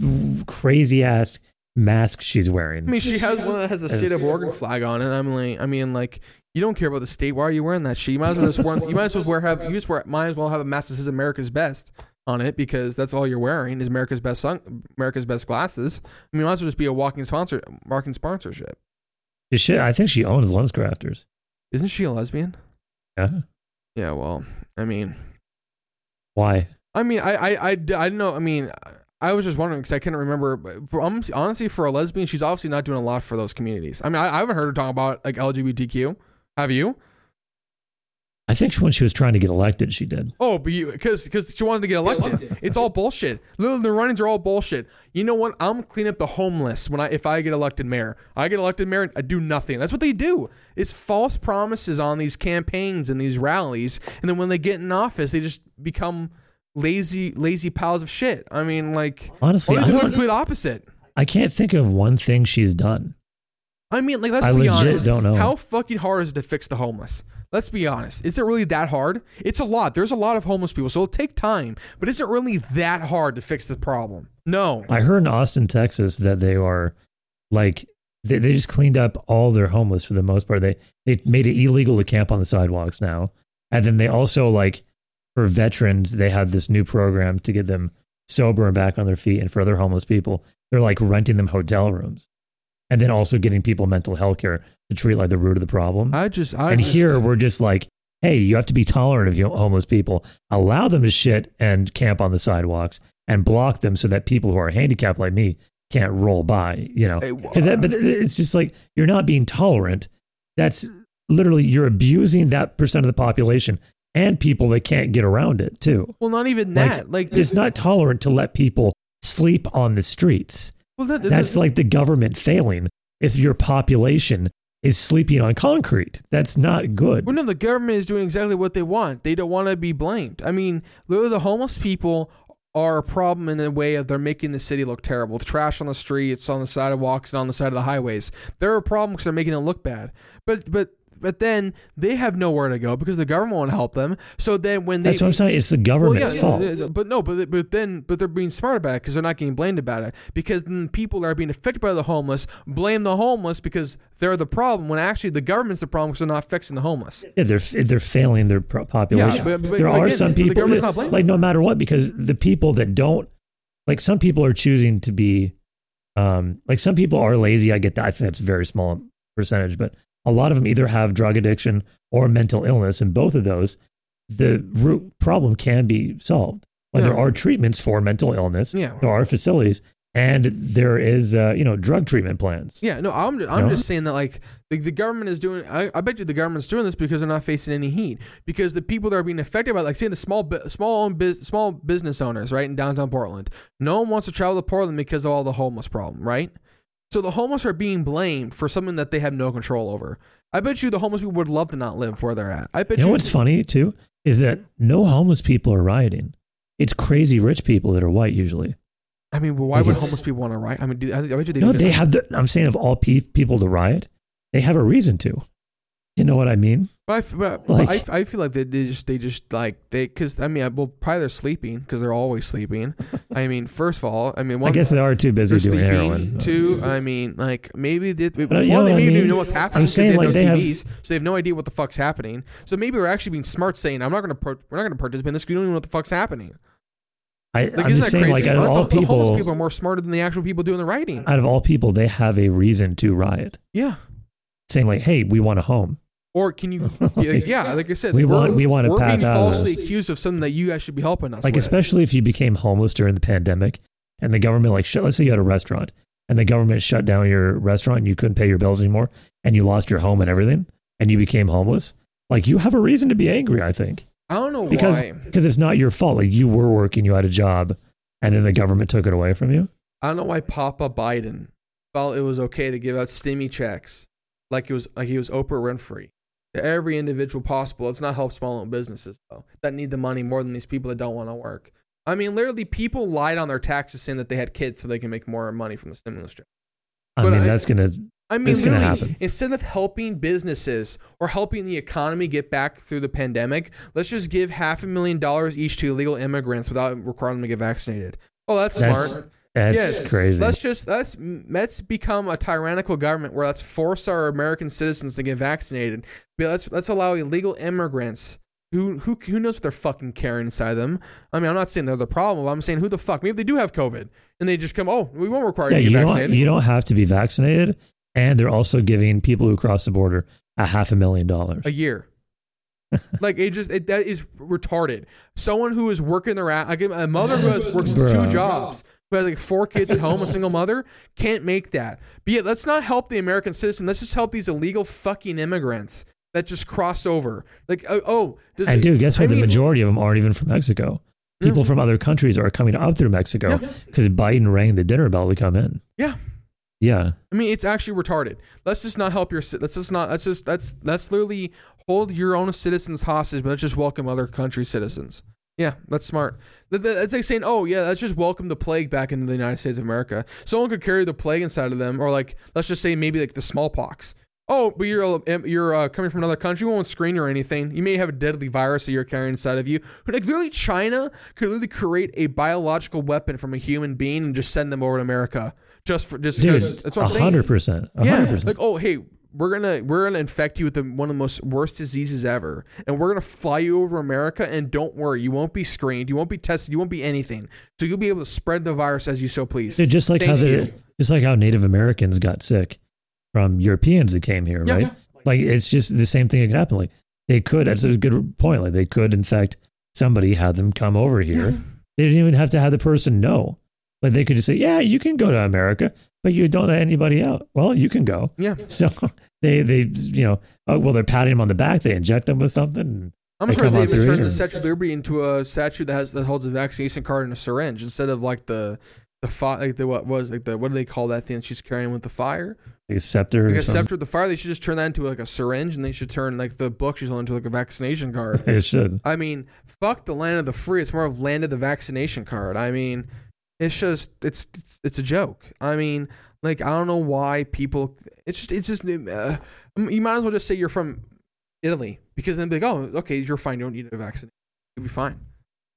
crazy ass mask she's wearing. I mean, she has one that has the As- state of Oregon flag on it. I'm like, I mean, like, you don't care about the state. Why are you wearing that shit? You might as well just wear. You might as well wear have. You just wear. Might as well have a mask that says America's Best on it because that's all you're wearing is America's Best sun, America's Best glasses. I mean, might as well just be a walking sponsor, marking sponsorship. She I think she owns Lenscrafters. Isn't she a lesbian? Yeah. Yeah. Well, I mean, Why? I mean, I, I, I, I don't know. I mean, I was just wondering because I couldn't remember. For, honestly, honestly, for a lesbian, she's obviously not doing a lot for those communities. I mean, I, I haven't heard her talk about like LGBTQ. Have you? I think when she was trying to get elected, she did. Oh, because because she wanted to get elected. It's all bullshit. The, the run-ins are all bullshit. You know what? I'm clean up the homeless when I if I get elected mayor. I get elected mayor, I do nothing. That's what they do. It's false promises on these campaigns and these rallies, and then when they get in office, they just become lazy lazy piles of shit. I mean, like Honestly, they I do the complete opposite. I can't think of one thing she's done. I mean, like let's I be legit honest. don't know. How fucking hard is it to fix the homeless? Let's be honest. Is it really that hard? It's a lot. There's a lot of homeless people, so it'll take time. But is it really that hard to fix the problem? No. I heard in Austin, Texas, that they are like they, they just cleaned up all their homeless for the most part. They they made it illegal to camp on the sidewalks now, and then they also like for veterans they had this new program to get them sober and back on their feet, and for other homeless people they're like renting them hotel rooms, and then also getting people mental health care to treat like the root of the problem. I just I and just, here we're just like, hey, you have to be tolerant of you homeless people. Allow them to shit and camp on the sidewalks and block them so that people who are handicapped like me can't roll by. You know, because but it's just like you're not being tolerant. That's literally you're abusing that percent of the population and people that can't get around it too. well, not even Like, that. Like, It's not tolerant to let people sleep on the streets. Well, that, That's that- like the government failing if your population is sleeping on concrete. That's not good. Well, no, the government is doing exactly what they want. They don't want to be blamed. I mean, literally, the homeless people are a problem in a way of they're making the city look terrible. The trash on the streets, on the sidewalks, and on the side of the highways. They're a problem because they're making it look bad. But but but then they have nowhere to go because the government won't help them. So then when they That's what I'm saying. It's the government's yeah, fault. yeah, yeah, But no, but but then but they're being smart about it because they're not getting blamed about it. Because then people that are being affected by the homeless blame the homeless because they're the problem when actually the government's the problem because they're not fixing the homeless. Yeah, they're they're failing their population. but- but there are again, some the people, government's not blaming like no matter what, because the people that don't, like some people are choosing to be, um, like some people are lazy. I get that. I think that's a very small percentage, but a lot of them either have drug addiction or mental illness, and both of those, the root problem can be solved. Like there are treatments for mental illness. Yeah. There are facilities, and there is, uh, you know, drug treatment plans. Yeah, no, I'm I'm No? just saying that like the, the government is doing. I, I bet you the government's doing this because they're not facing any heat. Because the people that are being affected by, like, say the small small own biz, small business owners, right in downtown Portland, no one wants to travel to Portland because of all the homeless problem, right? So the homeless are being blamed for something that they have no control over. I bet you the homeless people would love to not live where they're at. I bet You you. what's funny too is that no homeless people are rioting. It's crazy rich people that are white usually. I mean, well, why Like would homeless people want to riot? I mean, do, I, I bet you they no, they that. have. The, I'm saying of all pe- people to riot, they have a reason to. You know what I mean? But I, but, Like- I, I feel like they, they just they just like they because I mean I, well probably they're sleeping because they're always sleeping. I mean first of all I mean one I guess they are too busy doing sleeping. heroin. Two I mean like maybe they, one they I maybe don't mean? even know what's happening. I'm 'cause saying, like, have they no have- so they have no idea what the fuck's happening. So maybe we're actually being smart saying I'm not gonna per- we're not gonna participate in this. 'cause We don't even know what the fuck's happening. I, Like I'm just saying, crazy? like out of The- all the, homeless people, people are more smarter than the actual people doing the writing. out of all people, they have a reason to riot. Yeah. Saying like, "Hey, we want a home." Or can you? yeah, yeah, like I said, We want- we want a We're path being out of falsely accused of something that you guys should be helping us. Like with. especially if you became homeless during the pandemic, and the government like shut. Let's say you had a restaurant, and the government shut down your restaurant, and you couldn't pay your bills anymore, and you lost your home and everything, and you became homeless. Like you have a reason to be angry. I think. I don't know because why. because it's not your fault. Like you were working, you had a job, and then the government took it away from you. I don't know why Papa Biden felt it was okay to give out stimmy checks like it was like he was Oprah Winfrey to every individual possible. Let's not help small owned businesses though that need the money more than these people that don't want to work. I mean, literally, people lied on their taxes saying that they had kids so they can make more money from the stimulus check. I But mean, I- that's gonna. I mean, It's gonna happen. instead of helping businesses or helping the economy get back through the pandemic, let's just give half a million dollars each to illegal immigrants without requiring them to get vaccinated. Oh, that's, That's smart. That's yes, crazy. Let's just let's let's become a tyrannical government where let's force our American citizens to get vaccinated. But let's let's allow illegal immigrants who who who knows what they're fucking carrying inside them. I mean, I'm not saying they're the problem. But I'm saying who the fuck? Maybe they do have COVID and they just come. Oh, we won't require yeah, you to you get don't. vaccinated. You don't have to be vaccinated, and they're also giving people who cross the border a half a million dollars. a year. like it just it, that is retarded. Someone who is working their ass, like a mother who has, works two Bruh. jobs, who has like four kids at home, a single mother, can't make that. But yet, let's not help the American citizen. Let's just help these illegal fucking immigrants. that just cross over. Like, uh, oh, does And dude, guess I what? the mean- majority of them aren't even from Mexico. People Yeah. from other countries are coming up through Mexico Yeah. because Biden rang the dinner bell to come in. Yeah. Yeah. I mean, it's actually retarded. Let's just not help your. Let's just not. Let's just. That's that's literally hold your own citizens hostage, but let's just welcome other country citizens. Yeah, that's smart. That- that- That's like saying, oh yeah, let's just welcome the plague back into the United States of America. Someone could carry the plague inside of them, or like let's just say maybe like the smallpox. Oh, but you're you're uh, coming from another country. We won't screen you or anything. You may have a deadly virus that you're carrying inside of you. But like literally, China could literally create a biological weapon from a human being and just send them over to America just for just Dude. That's what I'm saying. hundred percent. Yeah, like oh hey, we're gonna we're gonna infect you with the, one of the most worst diseases ever, and we're gonna fly you over America. And don't worry, you won't be screened, you won't be tested, you won't be anything. So you'll be able to spread the virus as you so please. Dude, just like how the just like how Native Americans got sick from Europeans that came here, Yeah, right? yeah. Like it's just the same thing that could happen. Like they could. That's a good point. Like they could infect somebody, have them come over here. They didn't even have to have the person know. Like they could just say, "Yeah, you can go to America, but you don't let anybody out." Well, you can go. Yeah, So they they you know oh, well they're patting them on the back. They inject them with something. I'm They surprised they even turned the Statue of Liberty into a statue that has that holds a vaccination card and a syringe instead of like the the fi- like the what was like the what do they call that thing she's carrying with the fire? Like a scepter. Like or a something. scepter with the fire. They should just turn that into like a syringe, and they should turn like the book she's holding into like a vaccination card. They should. I mean, fuck the land of the free. It's more of land of the vaccination card. I mean, it's just it's it's, it's a joke. I mean, like I don't know why people. It's just it's just uh, you might as well just say you're from Italy because then be like, oh, okay, you're fine. You don't need a vaccine. You'll be fine.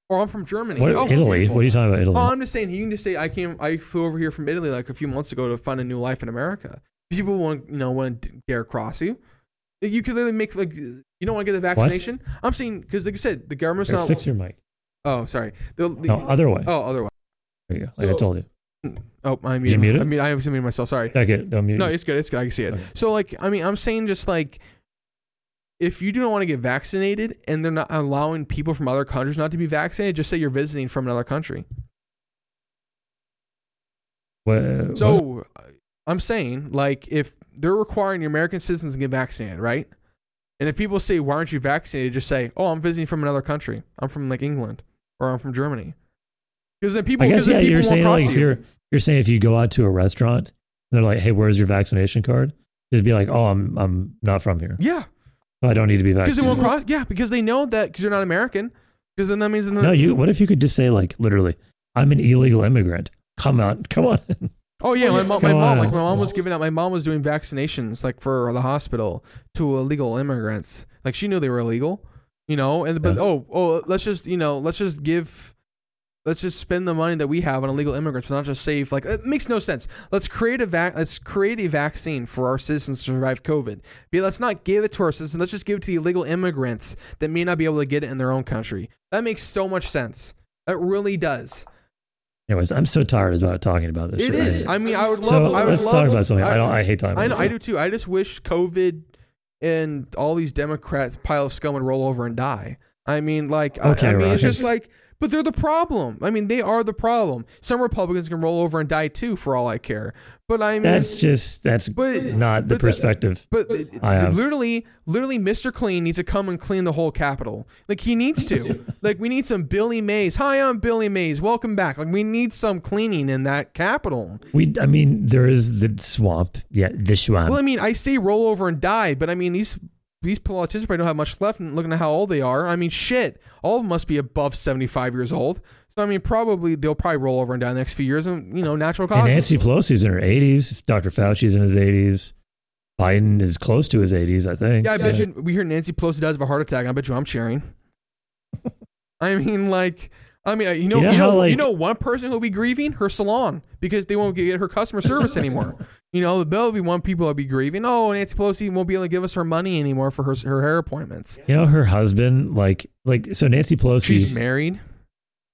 Or I'm from Germany. What, oh, Italy? beautiful. What are you talking about? Italy? Oh, I'm just saying. You can just say I came. I flew over here from Italy like a few months ago to find a new life in America. People want you know want to dare cross you. You could literally make like you don't want to get the vaccination. I'm saying because like I said, the government's Here, not. fix your mic. Oh, sorry. The, the, No, other way. oh, otherwise. There you go. Like I told you. Mm, oh, I mean, mute? I mean, I was muted myself. Sorry. It. Don't mute. No, it's good. It's good. I can see it. Okay. So, like, I mean, I'm saying just like, if you don't want to get vaccinated and they're not allowing people from other countries not to be vaccinated, just say you're visiting from another country. What- what? So, I'm saying, like, if they're requiring your American citizens to get vaccinated, right? And if people say, "Why aren't you vaccinated?" just say, "Oh, I'm visiting from another country. I'm from like England, or I'm from Germany." Because then people, I guess yeah. You're saying like if you. you're you're saying if you go out to a restaurant and they're like, "Hey, where's your vaccination card?" Just be like, "Oh, I'm I'm not from here, yeah, so I don't need to be because they vaccinated." won't cross. Yeah, because they know that because you're not American. Because then that means No, you. What if you could just say like literally, "I'm an illegal immigrant. Come out, come on." Oh yeah, my mom, my mom, like my mom was giving out. My mom was doing vaccinations like for the hospital to illegal immigrants. Like she knew they were illegal, you know. And but Yeah. oh oh, let's just you know let's just give, let's just spend the money that we have on illegal immigrants, not just save. Like it makes no sense. Let's create a vac. Let's create a vaccine for our citizens to survive COVID. But let's not give it to our citizens. Let's just give it to the illegal immigrants that may not be able to get it in their own country. That makes so much sense. It really does. Anyways, I'm so tired about talking about this. It shit is. I mean, I would love. So I would let's love, talk about something. I, don't. I hate talking. About I know. I do too. I just wish COVID and all these Democrats pile of scum would roll over and die. I mean, like, Okay, I, mean, it's just like, but they're the problem. I mean, they are the problem. Some Republicans can roll over and die too, for all I care. But I mean, That's just that's But- not the but the- perspective. but I have. literally, literally, Mr. Clean needs to come and clean the whole Capitol. Like he needs to. like we need some Billy Mays. Hi, I'm Billy Mays. Welcome back. Like we need some cleaning in that Capitol. We, I mean, there is the swamp. Yeah, the swamp. Well, I mean, I say roll over and die, but I mean these these politicians probably don't have much left. And looking at how old they are, I mean, shit, all of them must be above seventy five years old. So I mean, probably they'll probably roll over and die in the next few years, and you know, natural and causes. Nancy Pelosi's in her 80s. Dr. Fauci's in his 80s. Biden is close to his 80s, I think. yeah, I bet you we hear Nancy Pelosi dies of a heart attack. I bet you I'm cheering. I mean, like. I mean, you know, You you know how, you know, one person who'll be grieving her salon because they won't get her customer service anymore. you know, there'll be one people that'll be grieving. Oh, Nancy Pelosi won't be able to give us her money anymore for her her hair appointments. You know, her husband, like, like so Nancy Pelosi. She's married.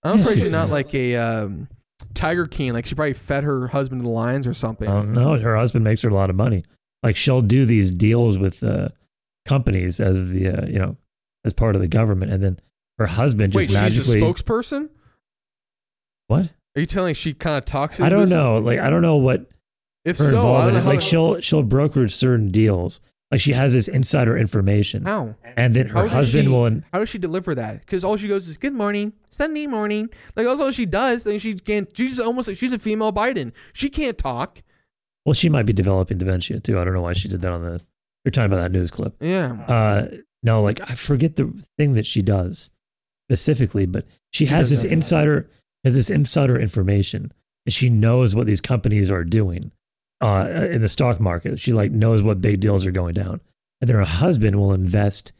I'm Yeah, afraid she's she's not like a um, Tiger King. Like she probably fed her husband to the lions or something. No, her husband makes her a lot of money. Like she'll do these deals with uh, companies as the uh, you know as part of the government, and then her husband just Wait, she's a magically spokesperson? what? Are you telling she kind of talks? I don't know. Like I don't know what If her so, involvement is. Like to- she'll she'll broker certain deals Like she has this insider information, How? and then her husband she- will. How does she deliver that? Because all she goes is "Good morning, Sunday morning." Like that's all she does. And she can't. She's almost like she's a female Biden. She can't talk. Well, she might be developing dementia too. I don't know why she did that on the. You're talking about that news clip. Yeah. Uh, no, like I forget the thing that she does specifically, but she, has this insider has this insider information, and she knows what these companies are doing uh, in the stock market. She like knows what big deals are going down, and then her husband will invest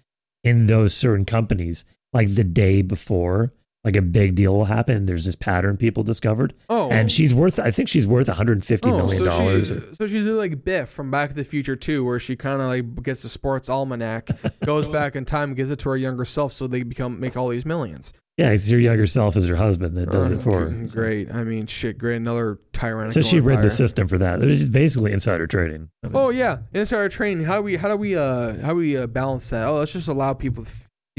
in those certain companies like the day before. Like a big deal will happen. There's this pattern people discovered, Oh. and she's worth. I think she's worth 150 Oh, million so dollars. She, so she's like Biff from Back to the Future too, where she kind of like gets the sports almanac, goes back in time, gives it to her younger self, so they become make all these millions. Yeah, it's your younger self as her husband that does Uh, it for her. So- Great. I mean, shit. Great. Another tyrannical. So she read the system for that. It was just basically insider trading. I mean, Oh yeah, insider trading. How do we how do we uh how do we uh, balance that? Oh, let's just allow people to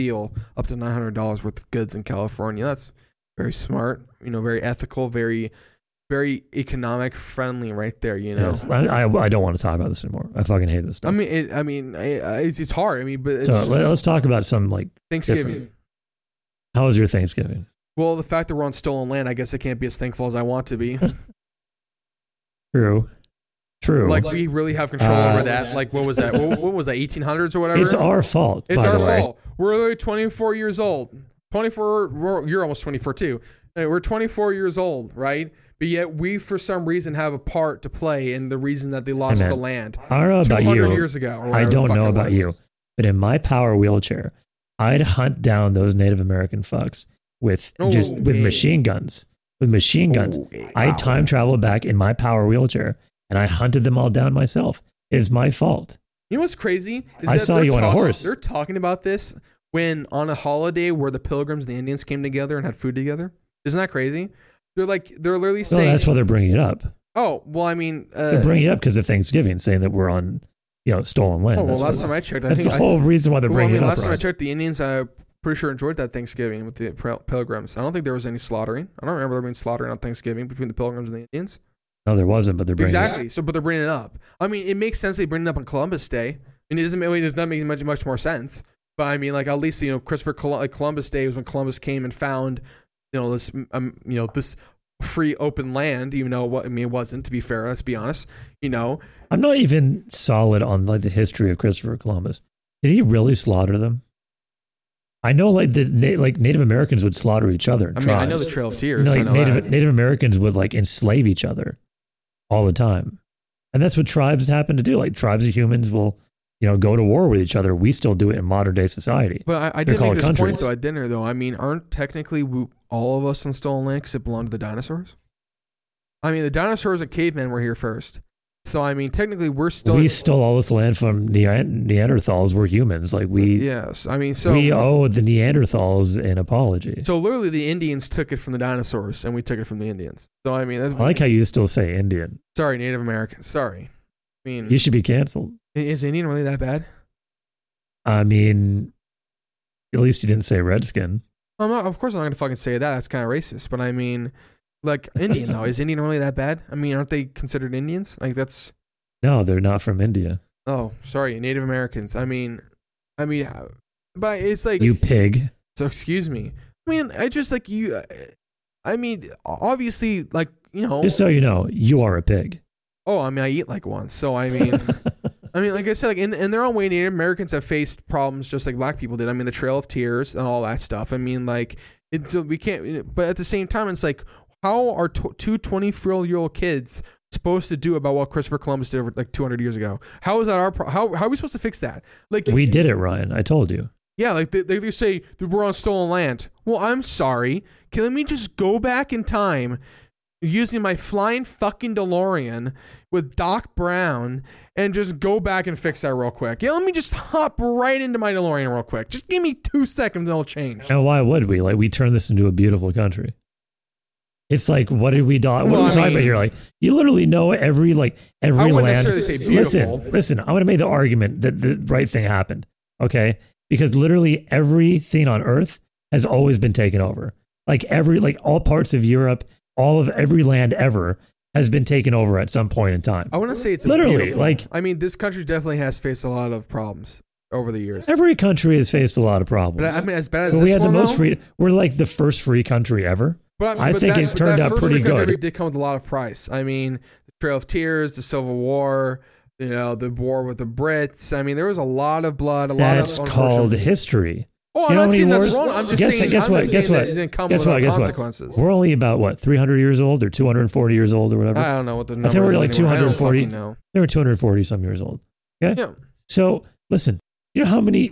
steal up to nine hundred dollars worth of goods in California. That's very smart. You know, very ethical, very very economic friendly, right there. You know. yes. I, I, I don't want to talk about this anymore. I fucking hate this I stuff. mean, it, I mean, I, I- it's, it's hard. I mean, but it's so let, us talk about some like. Thanksgiving. different- How was your Thanksgiving? Well, the fact that we're on stolen land, I guess I can't be as thankful as I want to be. True. True. like we really have control Uh, over that. Like what was that? what, what was that? Eighteen hundreds or whatever. it's our fault. It's by our the way. fault. We're literally 24 years old. 24. You're almost 24 too. We're 24 years old, right? But yet we, for some reason, have a part to play in the reason that they lost the land I don't know about 200 you. years ago. I don't know about was. you, but in my power wheelchair, I'd hunt down those Native American fucks with just with Okay. machine guns. With machine guns, I wow. time travel back in my power wheelchair and I hunted them all down myself. It's my fault. You know what's crazy? Is I that saw they're you on a horse. They're talking about this when on a holiday where the pilgrims and the Indians came together and had food together. Isn't that crazy? They're like they're literally No, saying, that's why they're bringing it up. "Oh, well, I mean, uh, They're bringing it up because of Thanksgiving, saying that we're on, you know, stolen land. oh, well, that's last time I checked, I that's think the I, whole reason why they're Well, I bringing mean, it up. last time I checked, the Indians, I'm pretty sure enjoyed that Thanksgiving with the pilgrims. I don't think there was any slaughtering. I don't remember there being slaughtering on Thanksgiving between the pilgrims and the Indians. No, there wasn't, but they're bringing it up. Exactly. So, but they're bringing it up. I mean, it makes sense they bring it up on Columbus Day, and it doesn't. make- It does not make much much more sense. But I mean, like at least you know, Christopher Col- like Columbus Day was when Columbus came and found, you know, this um, you know, this free open land. Even though what I mean, it wasn't. To be fair, let's be honest. You know, I'm not even solid on like the history of Christopher Columbus. Did he really slaughter them? I know, like the like Native Americans would slaughter each other. I mean, I know the Trail of Tears. No, I like know Native that. Native Americans would like enslave each other all the time, and that's what tribes happen to do. Like tribes of humans will, you know, go to war with each other. We still do it in modern day society. But I, I did make this point though at dinner though. I mean, aren't technically we, all of us on stolen land because it belonged to the dinosaurs? I mean, the dinosaurs and cavemen were here first, so I mean, technically we're still. we stole all this land from Neanderthals. We're humans. Like we yes, I mean, so we owe the Neanderthals an apology. so literally the Indians took it from the dinosaurs and we took it from the Indians. So I mean, that's I like how you still say Indian. sorry, Native American. Sorry. I mean, You should be canceled. is Indian really that bad? I mean, at least you didn't say redskin. I'm not, of course, I'm not gonna fucking say that. That's kind of racist. But I mean, like Indian though, is Indian really that bad? I mean, aren't they considered Indians? Like that's No, they're not from India. Oh, sorry, Native Americans. I mean, I mean, uh, but it's like You pig. so. Excuse me. I mean, I just like you. uh, I mean, obviously, like you know. Just so you know, you are a pig. oh, I mean, I eat like one. So I mean, I mean, like I said, like in, in their own way, Native Americans have faced problems just like Black people did. I mean, the Trail of Tears and all that stuff. I mean, like it's we can't. But at the same time, it's like how are tw- two 24 year old kids supposed to do about what Christopher Columbus did over like 200 years ago? How is that our? Pro- how how are we supposed to fix that? Like we did it, Ryan. I told you. Yeah, like they, they say we're on stolen land. Well, I'm sorry. Can let me just go back in time using my flying fucking DeLorean with Doc Brown and just go back and fix that real quick. Yeah, let me just hop right into my DeLorean real quick. Just give me two seconds and it'll change. And why would we? Like, we turned this into a beautiful country. It's like, what did we do? What Well, are we I talking about here? Like, you literally know every like every I land. Listen, listen. I'm gonna make the argument that the right thing happened. Okay, because literally everything on Earth has always been taken over. Like every like all parts of Europe, all of every land ever has been taken over at some point in time. I want to say it's Literally, like- I mean, this country definitely has faced a lot of problems over the years. Every country has faced a lot of problems. But I mean, as bad as But we had the most though? free. We're like the first free country ever. But, I but think that, it turned out pretty good. Did come with a lot of price. I mean, the Trail of Tears, the Civil War, you know, the war with the Brits. I mean, there was a lot of blood. A That's lot of called history. Oh, I'm know not saying that's wrong. I'm just Guess- saying. guess I'm what? Guess what? It didn't come Guess what? Guess what? consequences. We're only about what 300 years old or 240 years old or whatever. I don't know what the number. I think we're like anymore. 240. fucking know. they were 240 some years old. Okay. Yeah. So listen, you know how many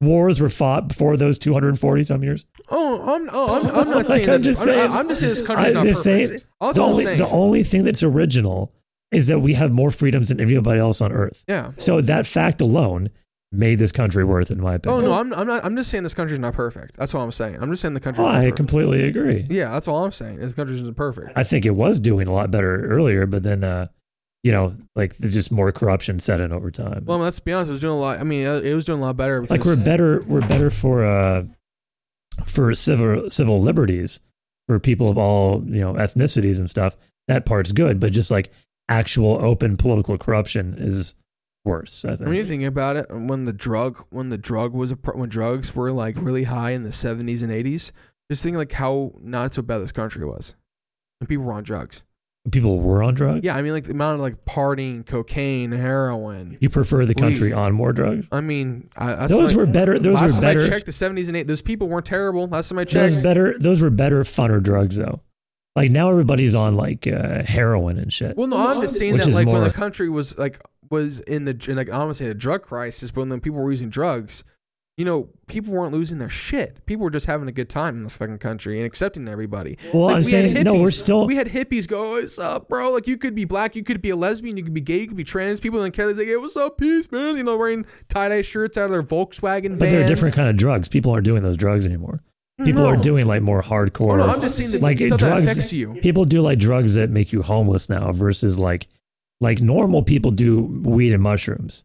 wars were fought before those 240 some years? Oh, I'm, oh, I'm, I'm not Like, saying I'm that. just I'm, saying- I'm just saying this country's I- not just perfect. saying- the I'm only saying. the only thing that's original is that we have more freedoms than anybody else on earth. yeah. So that fact alone made this country worth in my opinion. Oh no, I'm, I'm not. I'm just saying this country's not perfect. That's all I'm saying. I'm just saying the country's Oh, not I completely agree. yeah, that's all I'm saying. This country's not perfect. I think it was doing a lot better earlier, but then, uh, you know, like there's just more corruption set in over time. Well, let's be honest. It was doing a lot. I mean, uh, it was doing a lot better. Because, like we're better, we're better for uh, for civil civil liberties for people of all you know ethnicities and stuff. That part's good, but just like actual open political corruption is worse. I think. When you think about it, when the drug, when the drug was a, when drugs were like really high in the 70s and 80s, just think like how not so bad this country was, and people were on drugs. People were on drugs. Yeah, I mean like the amount of like partying, cocaine, heroin. You prefer the country on more drugs? I mean, I, that's Those like, were better. Those last were time I better. checked, the 70s and 80s, those people weren't terrible. Last time I checked, Those better. Those were better, funner drugs though. Like now everybody's on like uh, heroin and shit. Well, no, I'm just saying Which that is like when more- the country was like was in the in, like I don't want to say the drug crisis, but when people were using drugs, you know, people weren't losing their shit. People were just having a good time in this fucking country and accepting everybody. Well, Like, I'm we had saying no. We're hippies. still. We had hippies go, oh, "What's up, bro? Like you could be black, you could be a lesbian, you could be gay, you could be trans. People in Canada, like, hey, what's up, peace, man? You know, wearing tie dye shirts out of their Volkswagen but they're different kind of drugs. People aren't doing those drugs anymore. People are doing like more hardcore. Oh, no, I'm just saying that like drugs. People do like drugs that make you homeless now versus like like normal people do weed and mushrooms.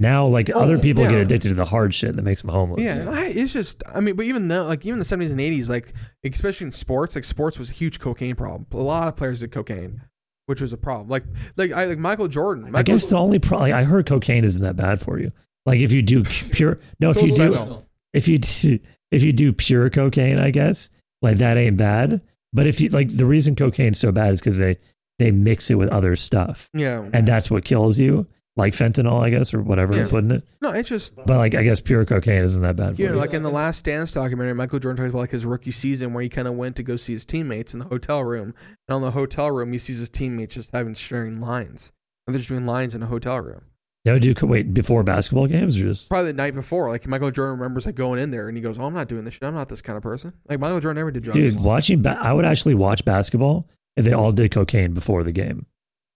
Now, like Oh, other people get addicted to the hard shit that makes them homeless. Yeah, I- it's just I mean, but even though like even the seventies and eighties, like especially in sports, like sports was a huge cocaine problem. A lot of players did cocaine, which was a problem. Like like I like Michael Jordan. Michael, I guess the only problem I heard cocaine isn't that bad for you. Like if you do pure no, if you do if you do, if you do pure cocaine, I guess like that ain't bad. But if you like the reason cocaine's so bad is because they they mix it with other stuff, yeah, and that's what kills you, like fentanyl, I guess, or whatever Yeah. I'm putting it. no, it's just But like I guess pure cocaine isn't that bad for know, you. like in the Last Dance documentary, Michael Jordan talks about like his rookie season where he kind of went to go see his teammates in the hotel room, and on the hotel room he sees his teammates just having sharing lines, and they're just doing lines in a hotel room. Would do wait before basketball games or just Probably the night before, like Michael Jordan remembers like going in there and he goes, "Oh, I'm not doing this shit. I'm not this kind of person." Like Michael Jordan never did drugs. dude watching. Ba- I would actually watch basketball if they all did cocaine before the game.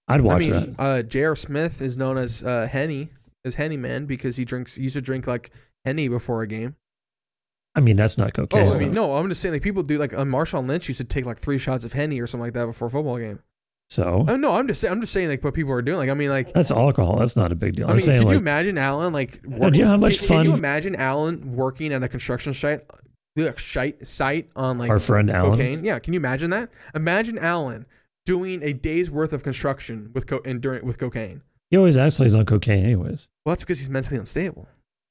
I'd I watch mean, that. uh, J.R. Smith is known as uh, Henny, as Henny Man because he drinks. He used to drink like Henny before a game. I mean, that's not cocaine. oh, I mean, no, I'm just saying like people do like uh, Marshawn Lynch used to take like three shots of Henny or something like that before a football game. So Oh no, I'm just saying. I'm just saying like what people are doing. Like I mean, like that's alcohol. That's not a big deal. I I'm saying can you imagine Alan like? do you know how much can, Can you imagine Alan working at a construction site, ugh, site site on like our friend Alan. cocaine? Yeah, can you imagine that? Imagine Alan doing a day's worth of construction with co- and during with cocaine. He always acts like he's on cocaine, anyways. Well, that's because he's mentally unstable.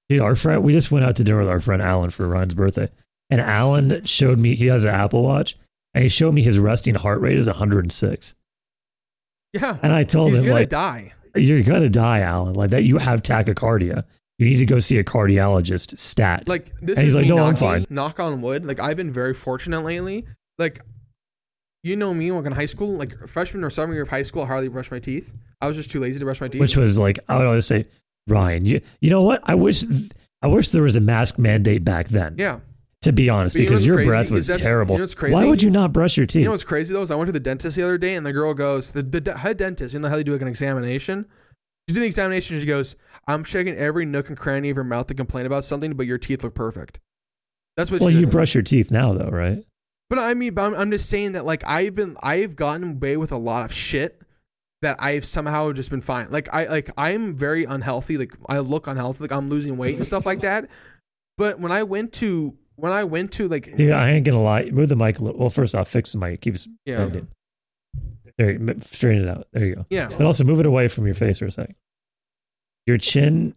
Dude, our friend, we just went out to dinner with our friend Alan for Ryan's birthday, and Alan showed me he has an Apple Watch, and he showed me his resting heart rate is 106. Yeah, And I told him he's him gonna like, die. "You're gonna die, Alan. Like that, you have tachycardia. You need to go see a cardiologist." Stat. Like this And he's is like, "No, I'm fine." Knock on wood. Like I've been very fortunate lately. Like you know me, like in high school, like freshman or sophomore year of high school, I hardly brushed my teeth. I was just too lazy to brush my teeth. which was like I would always say, Ryan, you you know what? I wish I wish there was a mask mandate back then. yeah. To be honest, But you know because your breath was that- terrible. you know? Why would you not brush your teeth? You know what's crazy though is I went to the dentist the other day and the girl goes the, the head dentist. You know how they do like an examination. She did the examination. She goes, "I'm checking every nook and cranny of your mouth to complain about something, but your teeth look perfect." That's what. well, you brush your teeth now, though, right? But I mean, but I'm, I'm just saying that like I've been I've gotten away with a lot of shit that I've somehow just been fine. Like I like I'm very unhealthy. Like I look unhealthy. Like I'm losing weight and stuff like that. But when I went to when I went to like Dude, I ain't gonna lie. Move the mic a little. Well, first off, fix the mic. It keeps yeah bending. There, you- straighten it out. There you go. Yeah. But also move it away from your face for a second. Your chin,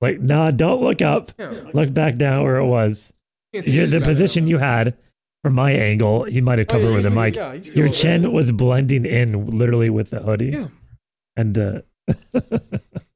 like, nah, don't look up. Yeah. Look back down where it was. Can't see Your, shit the position you had from my angle, he might have Oh, yeah, covered with a mic. yeah, you Your chin was blending in literally with the hoodie. Yeah. And uh,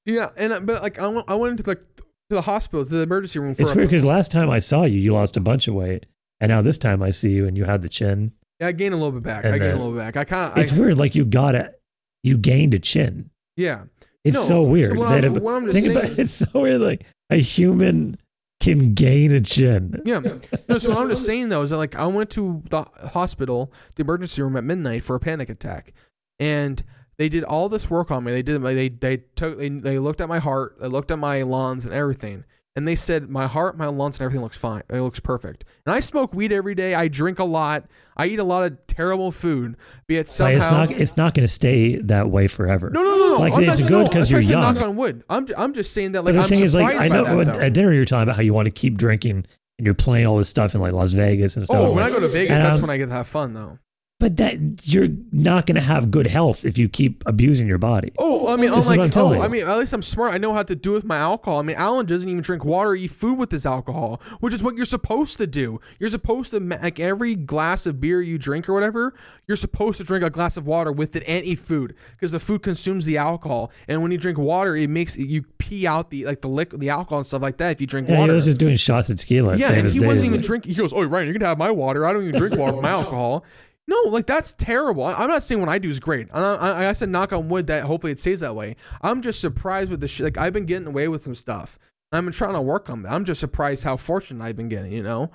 Yeah, and uh, but like I went, I went into like to the hospital to the emergency room for it's weird because last time I saw you, you lost a bunch of weight. And now this time I see you and you had the chin. Yeah, I gained a little bit back. And I gained a little bit back. I kind of It's weird. Like you got it. You gained a chin. yeah. It's No, so so weird. what that I'm- it- what I'm just think about saying- it's so weird. Like a human can gain a chin. Yeah. No, so what I'm just saying though is that like I went to the hospital, the emergency room at midnight for a panic attack, and they did all this work on me. They did they they took they, they looked at my heart, they looked at my lungs and everything, and they said my heart, my lungs, and everything looks fine. It looks perfect. And I smoke weed every day. I drink a lot. I eat a lot of terrible food. Be it somehow. Like, it's not. It's not going to stay that way forever. no, no, no, no. Like, I'm it's good no, 'cause I'm you're young. Knock on wood. I'm, I'm just saying that But like the I'm thing is, like, I know that, at, dinner you're talking about how you want to keep drinking and you're playing all this stuff in like Las Vegas and oh, stuff. Oh, when I go to Vegas, that's I'm- when I get to have fun, though. But that you're not going to have good health if you keep abusing your body. Oh, I mean, I'm This like, I'm oh, telling oh, you. I mean, at least I'm smart. I know how to do with my alcohol. I mean, Alan doesn't even drink water, or eat food with his alcohol, which is what you're supposed to do. You're supposed to like every glass of beer you drink or whatever. You're supposed to drink a glass of water with it and eat food because the food consumes the alcohol. And when you drink water, it makes you pee out the like the liquid, the alcohol and stuff like that. If you drink Yeah, he water, was just doing shots at tequila. yeah, and he wasn't even Like, drinking. He goes, "Oh, Ryan, you're gonna have my water. I don't even drink water with my alcohol." No, like that's terrible. I'm not saying what I do is great. I, I, I said knock on wood that hopefully it stays that way. I'm just surprised with the shit. Like I've been getting away with some stuff. I've been trying to work on that. I'm just surprised how fortunate I've been getting. You know,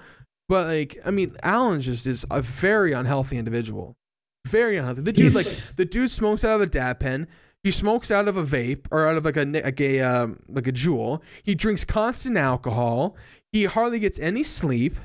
but like I mean, Alan just is a very unhealthy individual. Very unhealthy. The dude like the dude smokes out of a dab pen. He smokes out of a vape or out of like a like a um, like a Juul. He drinks constant alcohol. He hardly gets any sleep.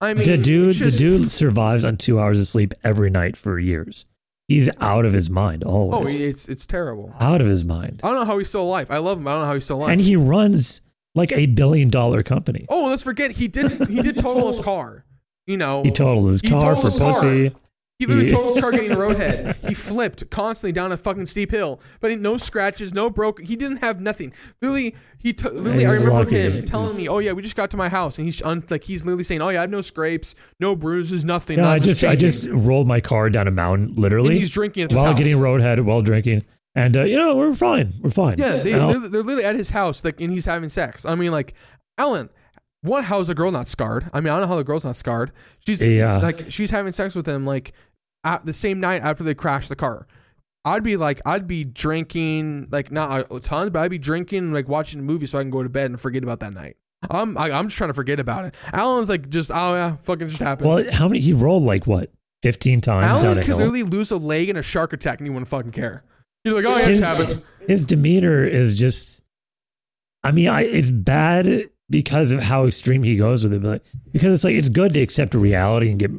I mean, the dude, just- the dude survives on two hours of sleep every night for years. He's out of his mind always. Oh, it's it's terrible. out of his mind, I don't know how he's still alive. I love him. I don't know how he's still alive. and he runs like a billion dollar company. oh, let's forget he did he did total his car. You know, He totaled his car totaled for his car. He literally totaled his car getting a roadhead. He flipped constantly down a fucking steep hill, but no scratches, no broken. He didn't have nothing. Literally, he t- literally. I remember lucky. him telling me, "Oh yeah, we just got to my house," and he's un- like, he's literally saying, "Oh yeah, I have no scrapes, no bruises, nothing." No, I just I just rolled my car down a mountain, and literally, he's drinking while house. getting roadhead, while drinking, and uh, you know we're fine, we're fine. Yeah, they, they're, they're literally at his house, like, and he's having sex. I mean, like, Alan, what? How's the girl not scarred? I mean, I don't know how the girl's not scarred. She's Yeah. like, she's having sex with him, like, at the same night after they crashed the car. I'd be like, I'd be drinking, like, not a ton, but I'd be drinking, like, watching a movie so I can go to bed and forget about that night. I'm, I, I'm just trying to forget about it. Alan's like, just, oh yeah, fucking just happened. well, how many? He rolled like what, fifteen times down Alan could literally lose a leg in a shark attack and he wouldn't fucking care. He's like, oh yeah, it his, just happened. his demeanor is just I mean, I, it's bad because of how extreme he goes with it, but because it's like it's good to accept reality and get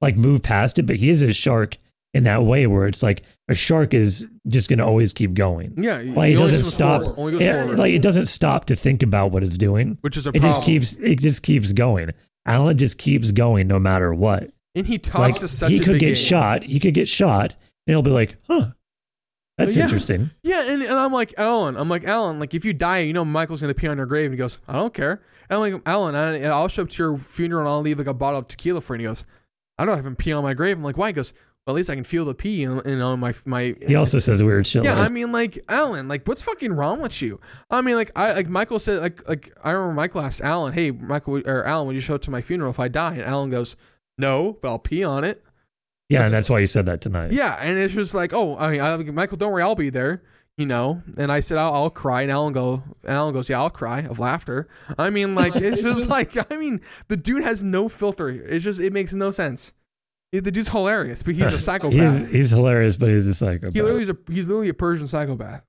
like move past it. But he is a shark in that way where it's like a shark is just going to always keep going. Yeah, Like it doesn't stop. forward, only goes Yeah, forward. like it doesn't stop to think about what it's doing. which is a It problem. just keeps. It just keeps going. Alan just keeps going no matter what. and he talks Like to such he could get game. shot. He could get shot, and he'll be like, "Huh, that's Yeah. interesting." Yeah, and, and I'm like Alan. I'm like Alan. Like if you die, you know Michael's gonna pee on your grave. And he goes, I don't care. And I'm like Alan, I, I'll show up to your funeral and I'll leave like a bottle of tequila for you. And he goes, I don't have him pee on my grave. I'm like, why? He goes, well, at least I can feel the pee in, in on my my. He also says weird shit. Yeah, like, I mean, like Alan, like what's fucking wrong with you? I mean, like I like Michael said, like like I remember Michael asked Alan, hey Michael or Alan, would you show up to my funeral if I die? And Alan goes, no, but I'll pee on it. Yeah, and that's why you said that tonight. Yeah, and it's just like, oh, I mean, I, Michael, don't worry, I'll be there. You know, and I said I'll, I'll cry, and Alan go, Alan goes, yeah, I'll cry of laughter. I mean, like it's just like, I mean, the dude has no filter. It's just, it makes no sense. The dude's hilarious, but he's a psychopath. He's, he's hilarious, but he's a psychopath. he literally is a, he's literally a Persian psychopath.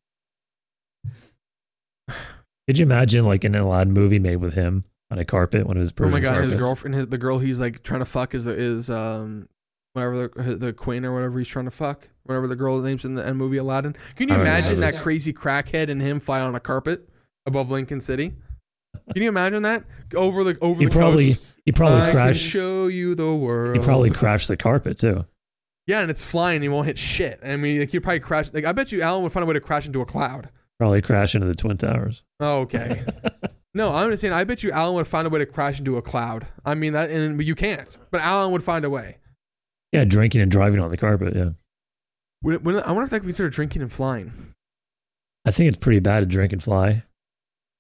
Could you imagine like an Aladdin movie made with him on a carpet, one of his Persian Oh my god, his girlfriend, his, the girl he's like trying to fuck is is um whatever the uh, the queen or whatever he's trying to fuck, whatever the girl names in the in movie Aladdin. Can you imagine that crazy crackhead and him fly on a carpet above Lincoln City? Can you imagine that over the over He the probably coast? he probably I crashed. Show you the world. He probably crashed the carpet too. Yeah, and it's flying. and You won't hit shit. I mean, like you probably crash. Like I bet you, Alan would find a way to crash into a cloud. Probably crash into the twin towers. Oh, okay. no, I'm just saying. I bet you, Alan would find a way to crash into a cloud. I mean that, and but you can't. But Alan would find a way. Yeah, drinking and driving on the carpet. Yeah, When, when, I wonder if that could consider drinking and flying. I think it's pretty bad to drink and fly.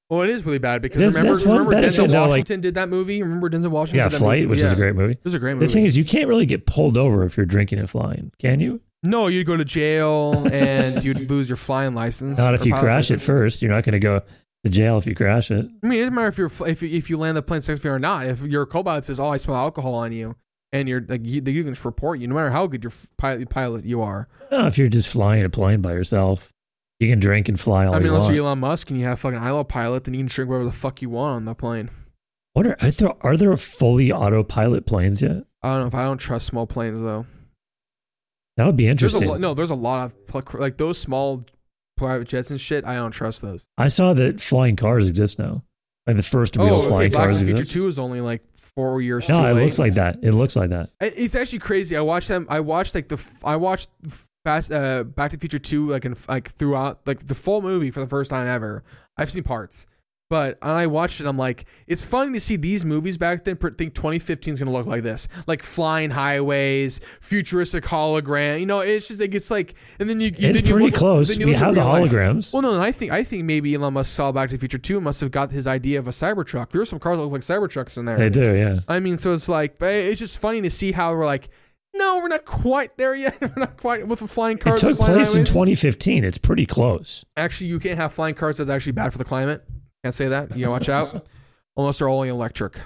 Well, it is really bad because That's- remember, that's remember Denzel though, like- Washington did that movie. Remember Denzel Washington? Yeah, did that Flight, movie? which is a great movie. It was a great movie. The thing is, you can't really get pulled over if you're drinking and flying, can you? no, you'd go to jail and you'd lose your flying license. Not if you crash it first. You're not going to go to jail if you crash it. I mean, it doesn't matter if you're if you, if you land the plane successfully or not. If your co-pilot says, "Oh, I smell alcohol on you," and you're like, you, you can just report you, no matter how good your pilot pilot you are. No, if you're just flying a plane by yourself, you can drink and fly all I mean, you unless want. you're Elon Musk and you have fucking pilot, then you can drink whatever the fuck you want on the plane. What are, are there? Are there fully autopilot planes yet? I don't know if I don't trust small planes though. That would be There's interesting. lo- no, there's a lot of like those small private jets and shit. I don't trust those. I saw that flying cars exist now. Like the first real oh, okay. flying Black cars and Future. Two is only like four years No, it late. looks like that. It looks like that. It's actually crazy. I watched them. I watched like the. I watched Fast uh, Back to the Future two like in like throughout like the full movie for the first time ever. I've seen parts, but I watched it. I'm like, it's funny to see these movies back then. Think 2015 is gonna look like this, like flying highways, futuristic hologram. You know, it's just like it's like, and then you. you It's then you pretty look- close. you We have the real life. holograms. Well, no, I think I think maybe Elon Musk saw Back to the Future too. must have got his idea of a Cybertruck. There are some cars that look like Cybertrucks in there. They do, yeah. I mean, so it's like, it's just funny to see how we're like, no, we're not quite there yet. we're not quite with the flying It took place in 2015. It's pretty close. Actually, you can't have flying cars. That's actually bad for the climate. Can't say that. You gotta watch out. Unless they're all electric.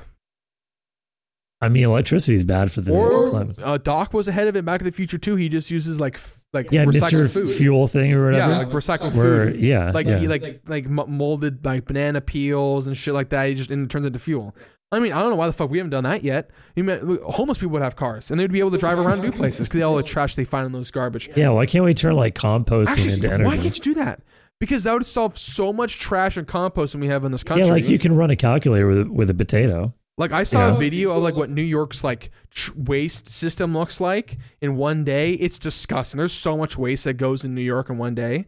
I mean, electricity is bad for the or climate. uh, Doc was ahead of it. Back to the Future too. He just uses like f- like Yeah, recycled Mr. food. Fuel thing or whatever. Yeah, like recycled Where, food. yeah, Like yeah. he like like molded like banana peels and shit like that. He just and it turns into fuel. I mean, I don't know why the fuck we haven't done that yet. You mean, homeless people would have cars and they'd be able to drive around new places because all the trash they find in those garbage. yeah, why can't we turn like composting Actually, into energy? why can't you do that? Because that would solve so much trash and composting we have in this country. Yeah, like you can run a calculator with, with a potato. Like I saw Yeah. a video of like what New York's like tr- waste system looks like in one day. It's disgusting. There's so much waste that goes in New York in one day.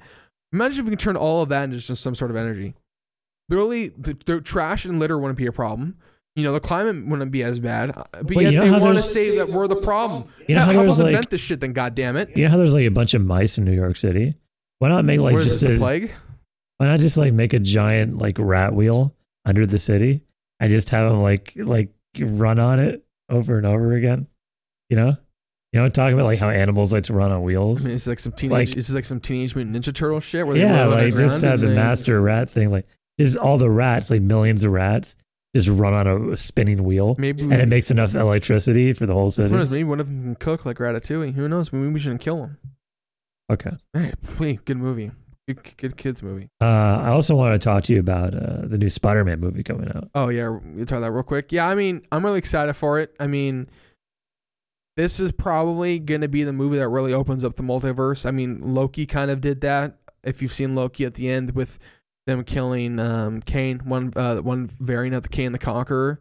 Imagine if we can turn all of that into just some sort of energy. Literally, the, the trash and litter wouldn't be a problem. You know, the climate wouldn't be as bad. uh, But Well, yet you know they want to say that we're the problem. You know Yeah, how how there's like invent this shit then? God damn it! you know how there's like a bunch of mice in New York City. Why not make like just a plague? why not just like make a giant like rat wheel under the city and just have them like like run on it over and over again? You know, you know, I'm talking about like how animals like to run on I wheels. mean, it's like some teenage. Like- is like some teenage mutant ninja turtle shit. Where they yeah, like just have the they- master rat thing, like just all the rats, like millions of rats, just run on a spinning wheel, Maybe and it makes enough electricity for the whole city. Who knows? Maybe one of them can cook like Ratatouille. Who knows? Maybe we shouldn't kill him. Okay. Hey, please, good movie. Good, good kids movie. Uh, I also want to talk to you about uh, the new Spider-Man movie coming out. Oh yeah, you talk that real quick. Yeah, I mean, I'm really excited for it. I mean, this is probably going to be the movie that really opens up the multiverse. I mean, Loki kind of did that. If you've seen Loki at the end with them killing um, Kang, one uh, one variant of the Kang the Conqueror,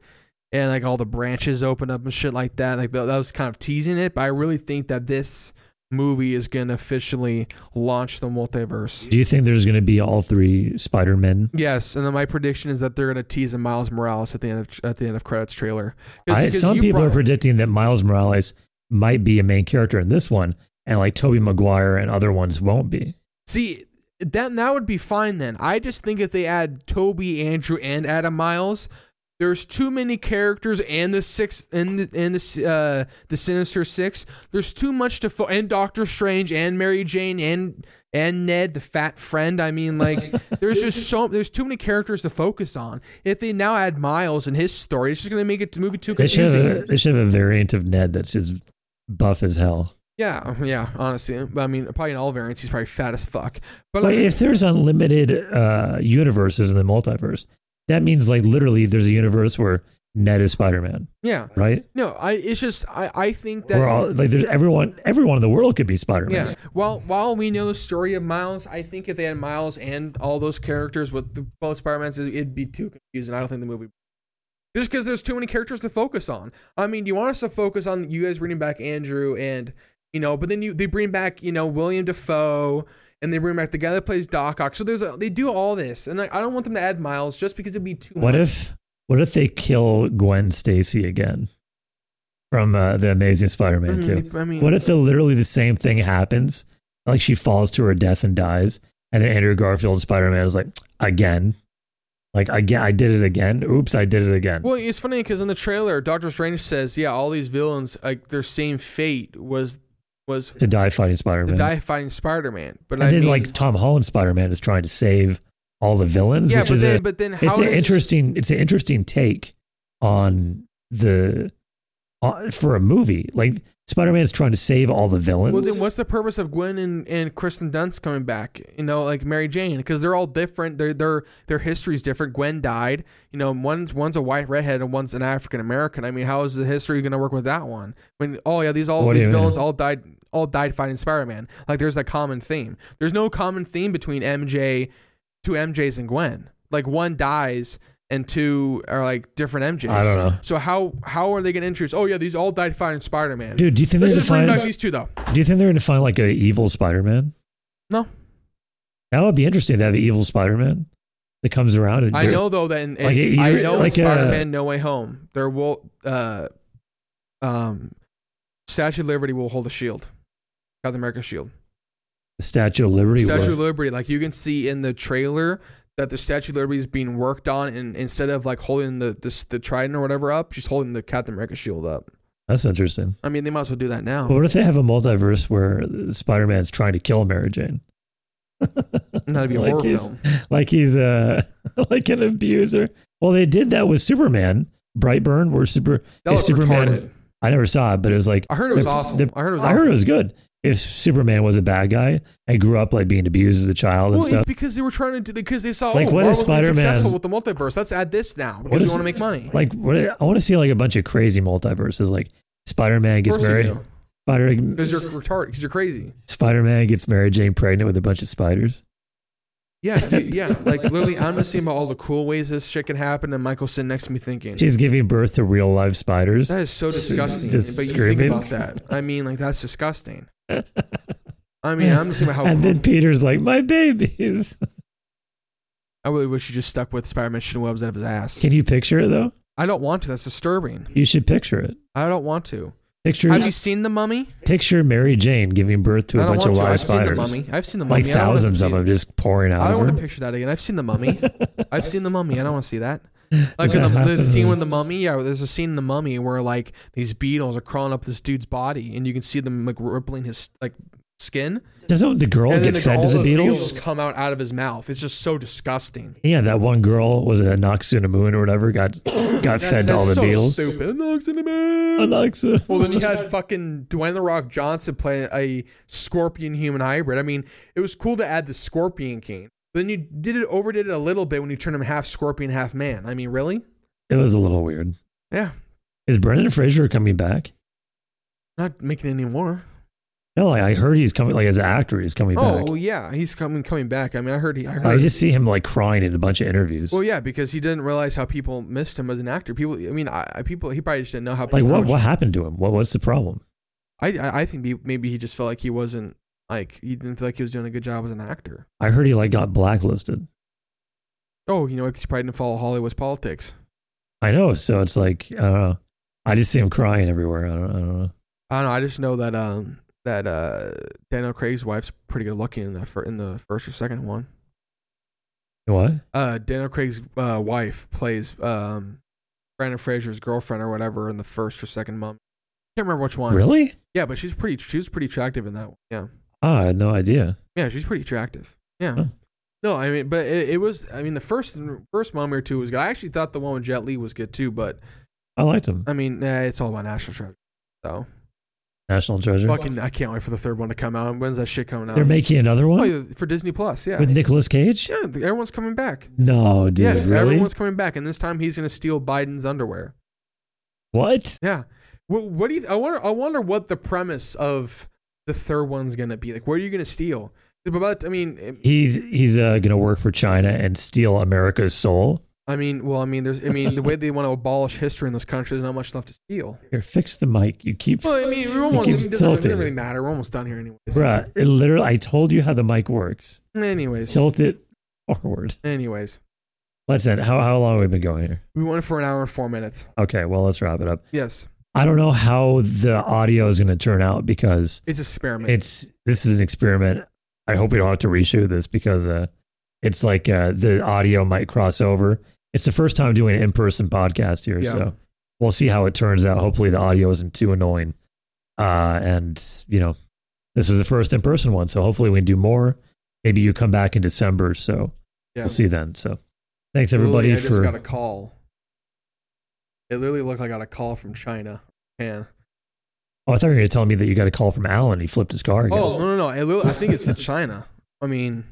and like all the branches open up and shit like that. Like that was kind of teasing it, but I really think that this movie is going to officially launch the multiverse. Do you think there's going to be all three Spider-Men? Yes, and then my prediction is that they're going to tease a Miles Morales at the end of at the end of credits trailer. 'Cause- I, 'cause some people brought- are predicting that Miles Morales might be a main character in this one, and like Tobey Maguire and other ones won't be. See, that that would be fine then. I just think if they add Tobey, Andrew, and Adam Miles, there's too many characters and the six and the and the uh, the Sinister Six. There's too much to fo- and Doctor Strange and Mary Jane and and Ned, the fat friend. I mean, like, there's just so there's too many characters to focus on. If they now add Miles and his story, it's just gonna make it the movie too They should confusing. have a, they should have a variant of Ned that's just buff as hell. Yeah, yeah, honestly. But I mean, probably in all variants, he's probably fat as fuck. But But like, if there's unlimited uh, universes in the multiverse, that means like literally there's a universe where Ned is Spider-Man, yeah, right? no, I. It's just I. I think that all like there's everyone everyone in the world could be Spider-Man. yeah. While while we know the story of Miles, I think if they had Miles and all those characters with the, both Spider-Mans, it- it'd be too confusing. I don't think the movie. Just because there's too many characters to focus on. I mean, do you want us to focus on you guys bringing back Andrew and You know, but then you they bring back you know William Dafoe and they bring back the guy that plays Doc Ock. So there's a, they do all this, and like, I don't want them to add Miles just because it'd be too. What much. if what if they kill Gwen Stacy again from uh, the Amazing Spider-Man two? mean, I mean, What if the literally the same thing happens? Like she falls to her death and dies, and then Andrew Garfield Spider Man is like again, like again, I did it again. Oops, I did it again. Well, it's funny because in the trailer, Doctor Strange says, "Yeah, all these villains, like their same fate was was to die fighting Spider Man. to die fighting Spider-Man." But and I then mean, like Tom Holland Spider Man is trying to save all the villains, yeah, which but is then, a but then how it's an interesting it's an interesting take on the uh, for a movie like Spider Man is trying to save all the villains. Well, then what's the purpose of Gwen and, and Kirsten Dunst coming back? You know, like Mary Jane, because they're all different. Their their their history's different. Gwen died. You know, one's one's a white redhead and one's an African American. I mean, how is the history going to work with that one? When oh yeah, these all What these villains mean? all died all died fighting Spider Man. Like there's a common theme. There's no common theme between MJ, two MJs and Gwen. Like one dies and two are like different MJs. I don't know. So how how are they going to introduce? Oh yeah, these all died fighting Spider Man. Dude, do you think they're Let's gonna find? back these two though. Do you think they're gonna find like a evil Spider Man? No. That would be interesting to have an evil Spider Man that comes around. And I know though that in, Like, I know like, uh, Spider-Man No Way Home there will uh um Statue of Liberty will hold a shield, Captain America shield. the Statue of Liberty. Statue of Liberty, like you can see in the trailer that the Statue of Liberty is being worked on, and instead of like holding the this the trident or whatever up, she's holding the Captain America shield up. That's interesting. I mean, they might as well do that now. But what if they have a multiverse where Spider Man's trying to kill Mary Jane? That'd be a like horror he's, film. Like he's uh, like an abuser. Well, they did that with Superman, Brightburn, where super. Superman, retarded. I never saw it, but it was like I heard it was awful. I heard it was. I awful. heard it was good. If Superman was a bad guy and grew up like being abused as a child and Well, stuff, it's because they were trying to do because they saw Like, oh, what Marvel's is Spider-Man- successful with the multiverse. Let's add this now because What we want to make money. like what I want to see like a bunch of crazy multiverses. Like Spider Man gets married. Spider because you're retarded because you're crazy. Spider Man gets Mary Jane pregnant with a bunch of spiders. Yeah, yeah. Like literally, I'm just thinking about all the cool ways this shit can happen, and Michael's sitting next to me thinking She's giving birth to real live spiders. that is so disgusting. Just but you screaming. think about that. I mean, like that's disgusting. I mean, I'm just thinking about how. and then Peter's like, "My babies." I really wish he just stuck with Spider-Man shooting webs out of his ass. Can you picture it though? I don't want to. That's disturbing. You should picture it. I don't want to. Picture Have you seen the Mummy? picture Mary Jane giving birth to a bunch of live I've seen the spiders, Mummy. I've seen the Mummy. like I don't wanna thousands of them just pouring out I don't want to picture that again. I've seen the Mummy. I've seen the Mummy. I don't want to see that. Like in the, the scene with the mummy, yeah, there's a scene in the mummy where like these beetles are crawling up this dude's body, and you can see them like rippling his like skin, Doesn't the girl get then fed to the the beetles? come out out of his mouth. It's just so disgusting. Yeah, that one girl was it a Noxuna Moon or whatever got got fed to all the so beetles. Stupid. Knocks in the A man. Noxuna. Well, then you had fucking Dwayne the Rock Johnson play a scorpion human hybrid. I mean, it was cool to add the Scorpion King. Then you did it overdid it a little bit when you turned him half scorpion, half man. I mean, really? It was a little weird. Yeah, Is Brendan Fraser coming back? not making any more. No, I heard he's coming. Like as an actor, he's coming Oh back. well, yeah, he's coming coming back. I mean, I heard he. I heard. I just see him like crying in a bunch of interviews. well, yeah, because he didn't realize how people missed him as an actor. People, I mean, I, I people, he probably just didn't know how. like what what happened to him? What what's the problem? I, I, I think maybe he just felt like he wasn't like he didn't feel like he was doing a good job as an actor. I heard he like got blacklisted. Oh, you know, because he probably didn't follow Hollywood's politics. I know. So it's like I don't know. I just see him crying everywhere. I don't, I don't know. I don't know. I just know that um that uh Daniel Craig's wife's pretty good looking in the fir- in the first or second one. What? Uh, Daniel Craig's uh, wife plays um Brendan Fraser's girlfriend or whatever in the first or second mom. Can't remember which one. Really? Yeah, but she's pretty. She was pretty attractive in that one. Yeah. Oh, I had no idea. Yeah, she's pretty attractive. Yeah. Huh. No, I mean, but it, it was. I mean, the first first Mummy or two was good. I actually thought the one with Jet Li was good too, but I liked him. I mean, nah, it's all about National Treasure. So National Treasure. fucking, I can't wait for the third one to come out. When's that shit coming out? They're making another oh, one yeah, for Disney Plus. Yeah. with Nicolas Cage. yeah, everyone's coming back. No, dude. yes, really? everyone's coming back, and this time he's gonna steal Biden's underwear. What? Yeah. What, what do you? I wonder. I wonder what the premise of the third one's gonna be. Like, where are you gonna steal? But I mean, it- He's he's uh, gonna work for China and steal America's soul. I mean, well, I mean, there's, I mean, the way they want to abolish history in this country, there's not much left to steal. Here, fix the mic. You keep, Well, I mean, we're almost, it doesn't, it doesn't really matter. We're almost done here, anyways. bruh. It literally, I told you how the mic works. Anyways, Tilt it forward. anyways, Let's end. How how long have we been going here? we went for an hour and four minutes. Okay, well let's wrap it up. Yes, I don't know how the audio is going to turn out because it's a experiment. it's this is an experiment. I hope we don't have to reshoot this because uh, it's like uh, the audio might cross over. It's the first time doing an in person podcast here, Yeah. so we'll see how it turns out. Hopefully, the audio isn't too annoying. Uh, and you know, this was the first in person one, so hopefully we can do more. Maybe you come back in December, so yeah. we'll see then. So thanks everybody Literally, I just for got a call. It literally looked like I got a call from China. Man. Oh, I thought you were going to tell me that you got a call from Alan. He flipped his car again. Oh no no no! Literally, I think it's in China. I mean,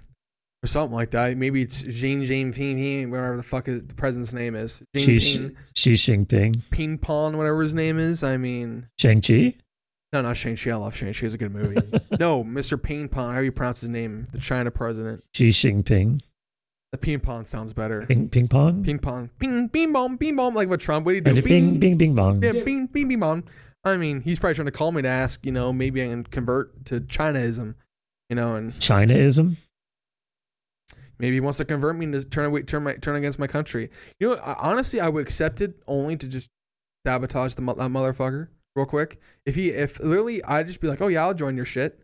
or something like that. Maybe it's Xi Jinping, whatever the fuck is the president's name is. Xi, Xi Jinping. Ping Pong, whatever his name is. I mean, Shang-Chi? no, not Shang-Chi. I love Shang-Chi. It's a good movie. no, Mr. Ping Pong. How do you pronounce his name? The China president. Xi Jinping. The Ping Pong sounds better. Ping, ping pong? Ping Pong. Ping, bing, bong, bing, bong. Like what Trump? What do you Uh, do? bing, bing, bing, bong. Yeah, bing, bing, bing, bong. I mean, he's probably trying to call me to ask, you know, maybe I can convert to Chinaism, you know, and Chinaism? Maybe he wants to convert me to turn away, turn my turn against my country. You know, I, honestly, I would accept it only to just sabotage the that motherfucker real quick. If he, if literally, I'd just be like, oh yeah, I'll join your shit,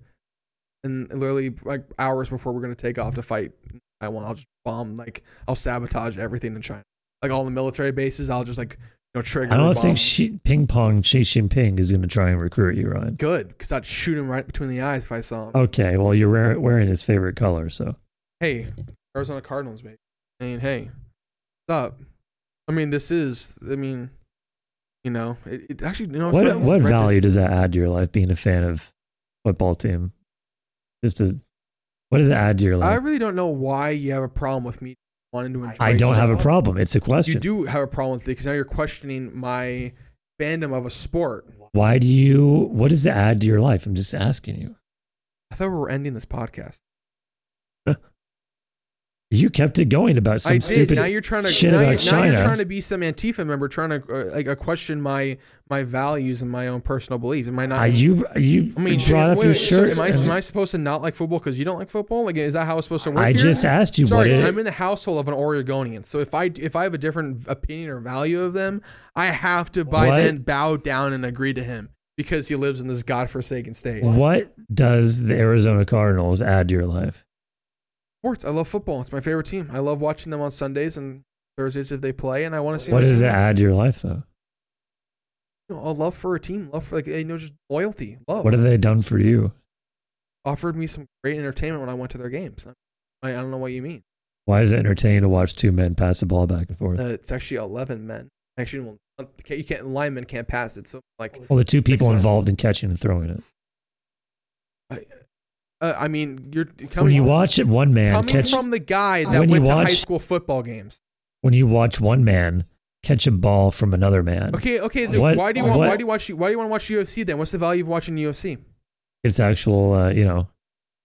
and literally like hours before we're gonna take off to fight Taiwan, I'll just bomb like I'll sabotage everything in China, like all the military bases. I'll just like you know trigger. I don't think ping pong Xi Jinping is going to try and recruit you, Ryan. good because I'd shoot him right between the eyes if I saw him. Okay, well, you're wearing his favorite color, so. hey, Arizona Cardinals, baby. I mean, hey, what's up? I mean, this is, I mean, you know, it, it actually, you know, What funny, what right value does that add to your life being a fan of football team? Just to what does it add to your life? I really don't know why you have a problem with me wanting to enjoy. I don't have a problem. It's a question. You do have a problem with it because now you're questioning my fandom of a sport. Why do you, what does it add to your life? I'm just asking you. I thought we were ending this podcast. You kept it going about some I did. stupid Now you're trying to shit now, about you're, now you're trying to be some Antifa member, trying to uh, like uh, question my my values and my own personal beliefs. Am I not? Uh, you you I mean, brought shit, up wait, your wait, so shirt. am I, am I supposed to not like football because you don't like football? Like, is that how it's supposed to work? I here? just asked you Sorry, I'm in the household of an Oregonian. So if I if I have a different opinion or value of them, I have to by What? then bow down and agree to him because he lives in this godforsaken state. what does the Arizona Cardinals add to your life? Sports. I love football. It's my favorite team. I love watching them on Sundays and Thursdays if they play, and I want to see. What does it add to your life though? You know, a love for a team, love for like you know just loyalty, love. What have they done for you? offered me some great entertainment when I went to their games. I, I don't know what you mean. Why is it entertaining to watch two men pass the ball back and forth? Uh, it's actually eleven men. Actually, well, you can't linemen can't pass it. So like, well, the two people involved in catching and throwing it. Uh, I mean, you're coming. When you watch it, one man coming catch from the guy that went to high school football games. when you watch one man catch a ball from another man, Okay, okay. What- why do you want? what- Why do you watch? Why do you want to watch UFC then? What's the value of watching UFC? it's actual, uh, you know,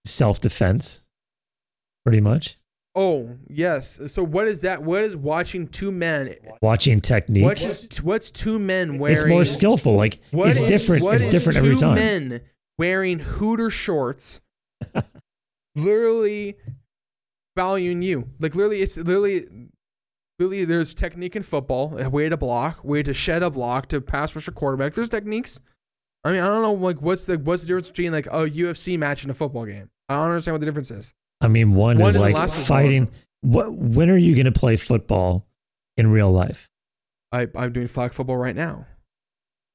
self defense, pretty much. Oh yes. So what is that? What is watching two men? Watching technique. What is what's two men wearing? it's more skillful. Like What it's is- different. what It's is different every time. men wearing Hooter shorts, literally valuing you. Like literally, it's literally, literally. There's technique in football, a way to block, way to shed a block, to pass rush a quarterback. There's techniques. I mean, I don't know, like what's the what's the difference between like a UFC match and a football game? I don't understand what the difference is. I mean, one, One is doesn't like fighting. What? When are you going to play football in real life? I I'm doing flag football right now.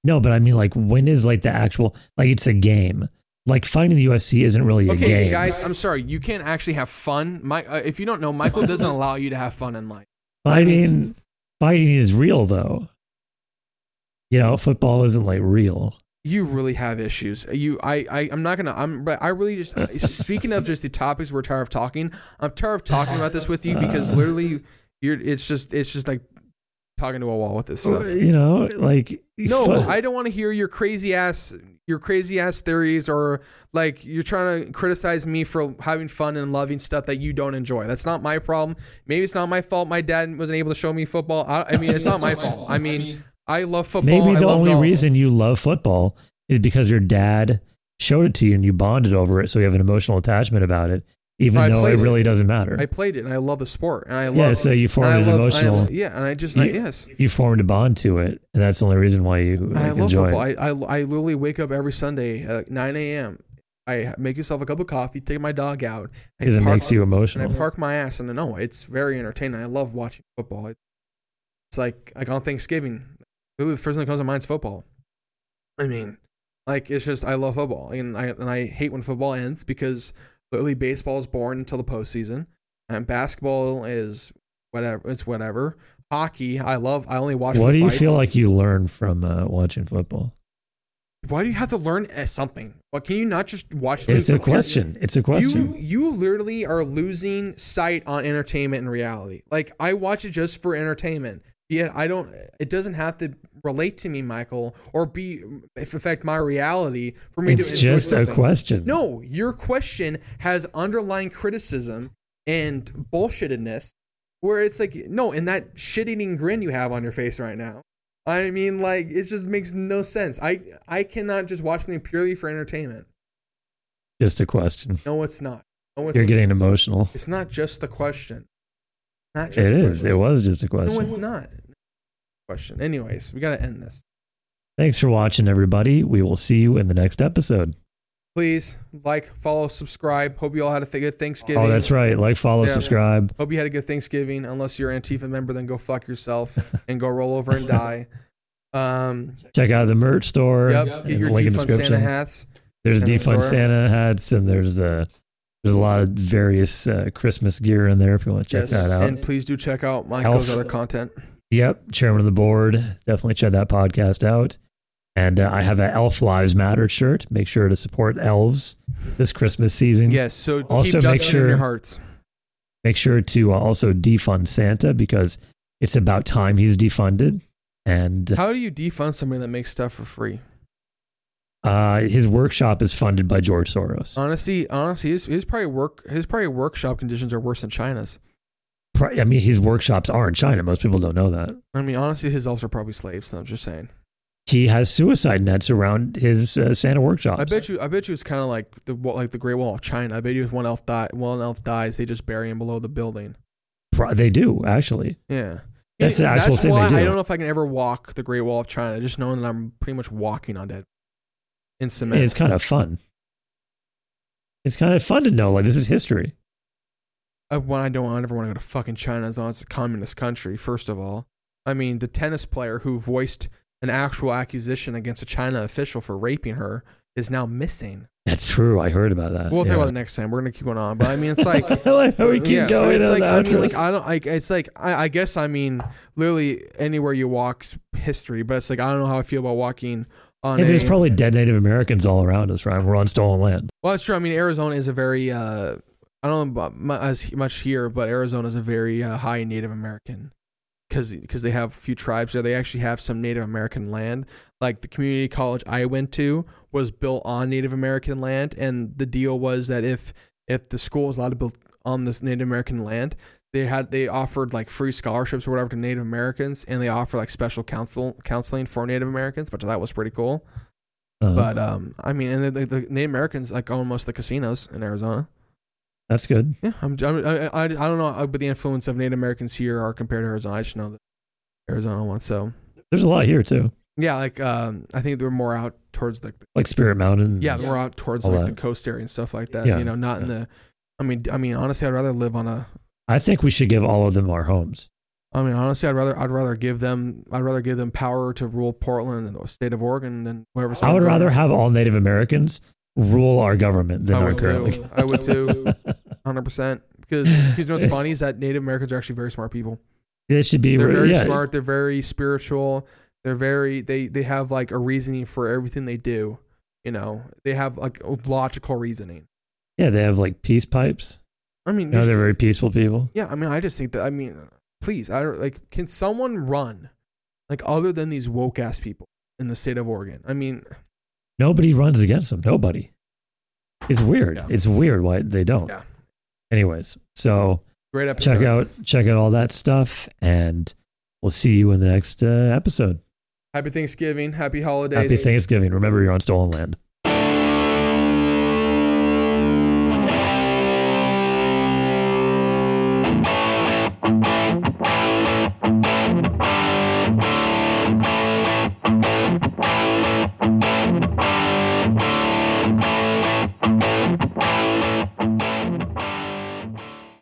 No, but I mean, like, when is like the actual like it's a game? Like fighting the UFC isn't really a Okay, game. guys, I'm sorry. You can't actually have fun. My, uh, if you don't know, Michael doesn't allow you to have fun in life. Fighting, fighting is real though. You know, football isn't like real. You really have issues. You, I, I, I'm not gonna. I'm, but I really just. speaking of just the topics we're tired of talking. I'm tired of talking about this with you because literally, you're. It's just, it's just like talking to a wall with this stuff. You know, like No, I don't want to hear your crazy ass, your crazy ass theories or like you're trying to criticize me for having fun and loving stuff that you don't enjoy. That's not my problem. Maybe it's not my fault. My dad wasn't able to show me football. I, I mean, it's not my fault. I mean, I love football. Maybe I the love only golf. reason you love football is because your dad showed it to you and you bonded over it, so you have an emotional attachment about it, even though it played it. really doesn't matter. I played it and I love the sport and I love. yeah, so you formed an love, emotional. I yeah, and I just You- I, yes. you formed a bond to it, and that's the only reason why you like, I love enjoy football. I, I I literally wake up every Sunday at 9 a.m. I make yourself a cup of coffee, take my dog out, Because it makes you and I park my ass. And no, it's very entertaining. I love watching football. It's like like on Thanksgiving, the first thing that comes to mind is football. I mean, like it's just I love football, and I and I hate when football ends because literally baseball is born until the postseason, and basketball is whatever. It's whatever. Hockey, I love. I only watch. What do you feel like you learn from uh, watching football? Why do you have to learn uh, something? Why can you not just watch? It's a question. It's a question. You you literally are losing sight on entertainment and reality. Like I watch it just for entertainment. Yet I don't. It doesn't have to relate to me, Michael, or be if affect my reality for me It's to just a question. No, your question has underlying criticism and bullshittedness, where it's like no, and that shit-eating grin you have on your face right now. I mean, like it just makes no sense. I I cannot just watch something purely for entertainment. Just a question. No, it's not. No, it's You're getting emotional. It's not just the question. Not It is. question. It was just a question. No, it's not. Question. Anyways, we gotta end this. Thanks for watching, everybody. We will see you in the next episode. Please like, follow, subscribe. Hope you all had a th- good Thanksgiving. Oh, that's right. Like, follow, Yeah. subscribe. Hope you had a good Thanksgiving. Unless you're an Antifa member, then go fuck yourself and go roll over and die. Um, Check out the merch store. yep. Get your link in the defund Santa hats. There's defund store. Santa hats, and there's uh, there's a lot of various uh, Christmas gear in there if you want to check yes. that out. And please do check out Michael's Elf. other content. Yep, chairman of the board. Definitely check that podcast out. And uh, I have an Elf Lives Matter shirt. Make sure to support elves this Christmas season. Yes. So Also keep make sure- your hearts. Make sure to uh, also defund Santa because it's about time he's defunded. And How do you defund somebody that makes stuff for free? uh, his workshop is funded by George Soros. Honestly, honestly, his, his probably work his probably workshop conditions are worse than China's. I mean, his workshops are in China. Most people don't know that. I mean, honestly, his elves are probably slaves. So I'm just saying. He has suicide nets around his uh, Santa workshops. I bet you. I bet you it's kind of like the like the Great Wall of China. I bet you if one elf die, one elf dies, they just bury him below the building. Pri- they do actually. Yeah, That's the actual That's thing they do. I don't know if I can ever walk the Great Wall of China. Just knowing that I'm pretty much walking on dead in cement. It's kind of fun. It's kind of fun to know like this is history. I, I don't, I never want to go to fucking China as long as it's a communist country. First of all, I mean the tennis player who voiced an actual accusation against a China official for raping her is now missing. That's true. I heard about that. We'll yeah. talk about it next time. We're gonna keep going on, but I mean, it's like I like how we keep yeah, going. It's like I mean, outros. like I don't like. It's like I, I guess I mean, literally anywhere you walk's history, but it's like I don't know how I feel about walking on. Hey, a, there's probably dead Native Americans all around us, right? We're on stolen land. well, it's true. I mean, Arizona is a very. Uh, I don't know about as much here, but Arizona is a very uh, high Native American because because they have a few tribes there. They actually have some Native American land. Like the community college I went to was built on Native American land, and the deal was that if if the school was allowed to build on this Native American land, they had they offered like free scholarships or whatever to Native Americans, and they offer like special counsel counseling for Native Americans, which that was pretty cool. Uh, But um, I mean, and the, the, the Native Americans like own most of the casinos in Arizona. That's good. Yeah, I'm, I'm I, I I don't know, uh, but the influence of Native Americans here are compared to Arizona. I just know that Arizona one. So There's a lot here too, yeah, like um, I think they're more out towards the like Spirit Mountain. yeah, more out towards like that. the coast area and stuff like that. Yeah, You know, not in the. I mean, I mean, honestly, I'd rather live on a. I think we should give all of them our homes. I mean, honestly, I'd rather I'd rather give them I'd rather give them power to rule Portland and the state of Oregon than whatever. I would rather have all Native Americans rule our government than I our would currently. I would too, hundred percent. Because because you know what's funny is that Native Americans are actually very smart people. It should be They're re- very yeah. smart. They're very spiritual. They're very they they have like a reasoning for everything they do. You know, they have like logical reasoning. Yeah, they have like peace pipes. I mean, No, they're very peaceful people. yeah. I mean, I just think that. I mean, please, I don't like. Can someone run like other than these woke ass people in the state of Oregon? I mean, nobody runs against them. Nobody. It's weird. Yeah. It's weird why they don't. Yeah. Anyways, so Great episode. check out check out all that stuff, and we'll see you in the next uh, episode. Happy Thanksgiving. Happy holidays. Happy Thanksgiving. Remember, you're on stolen land.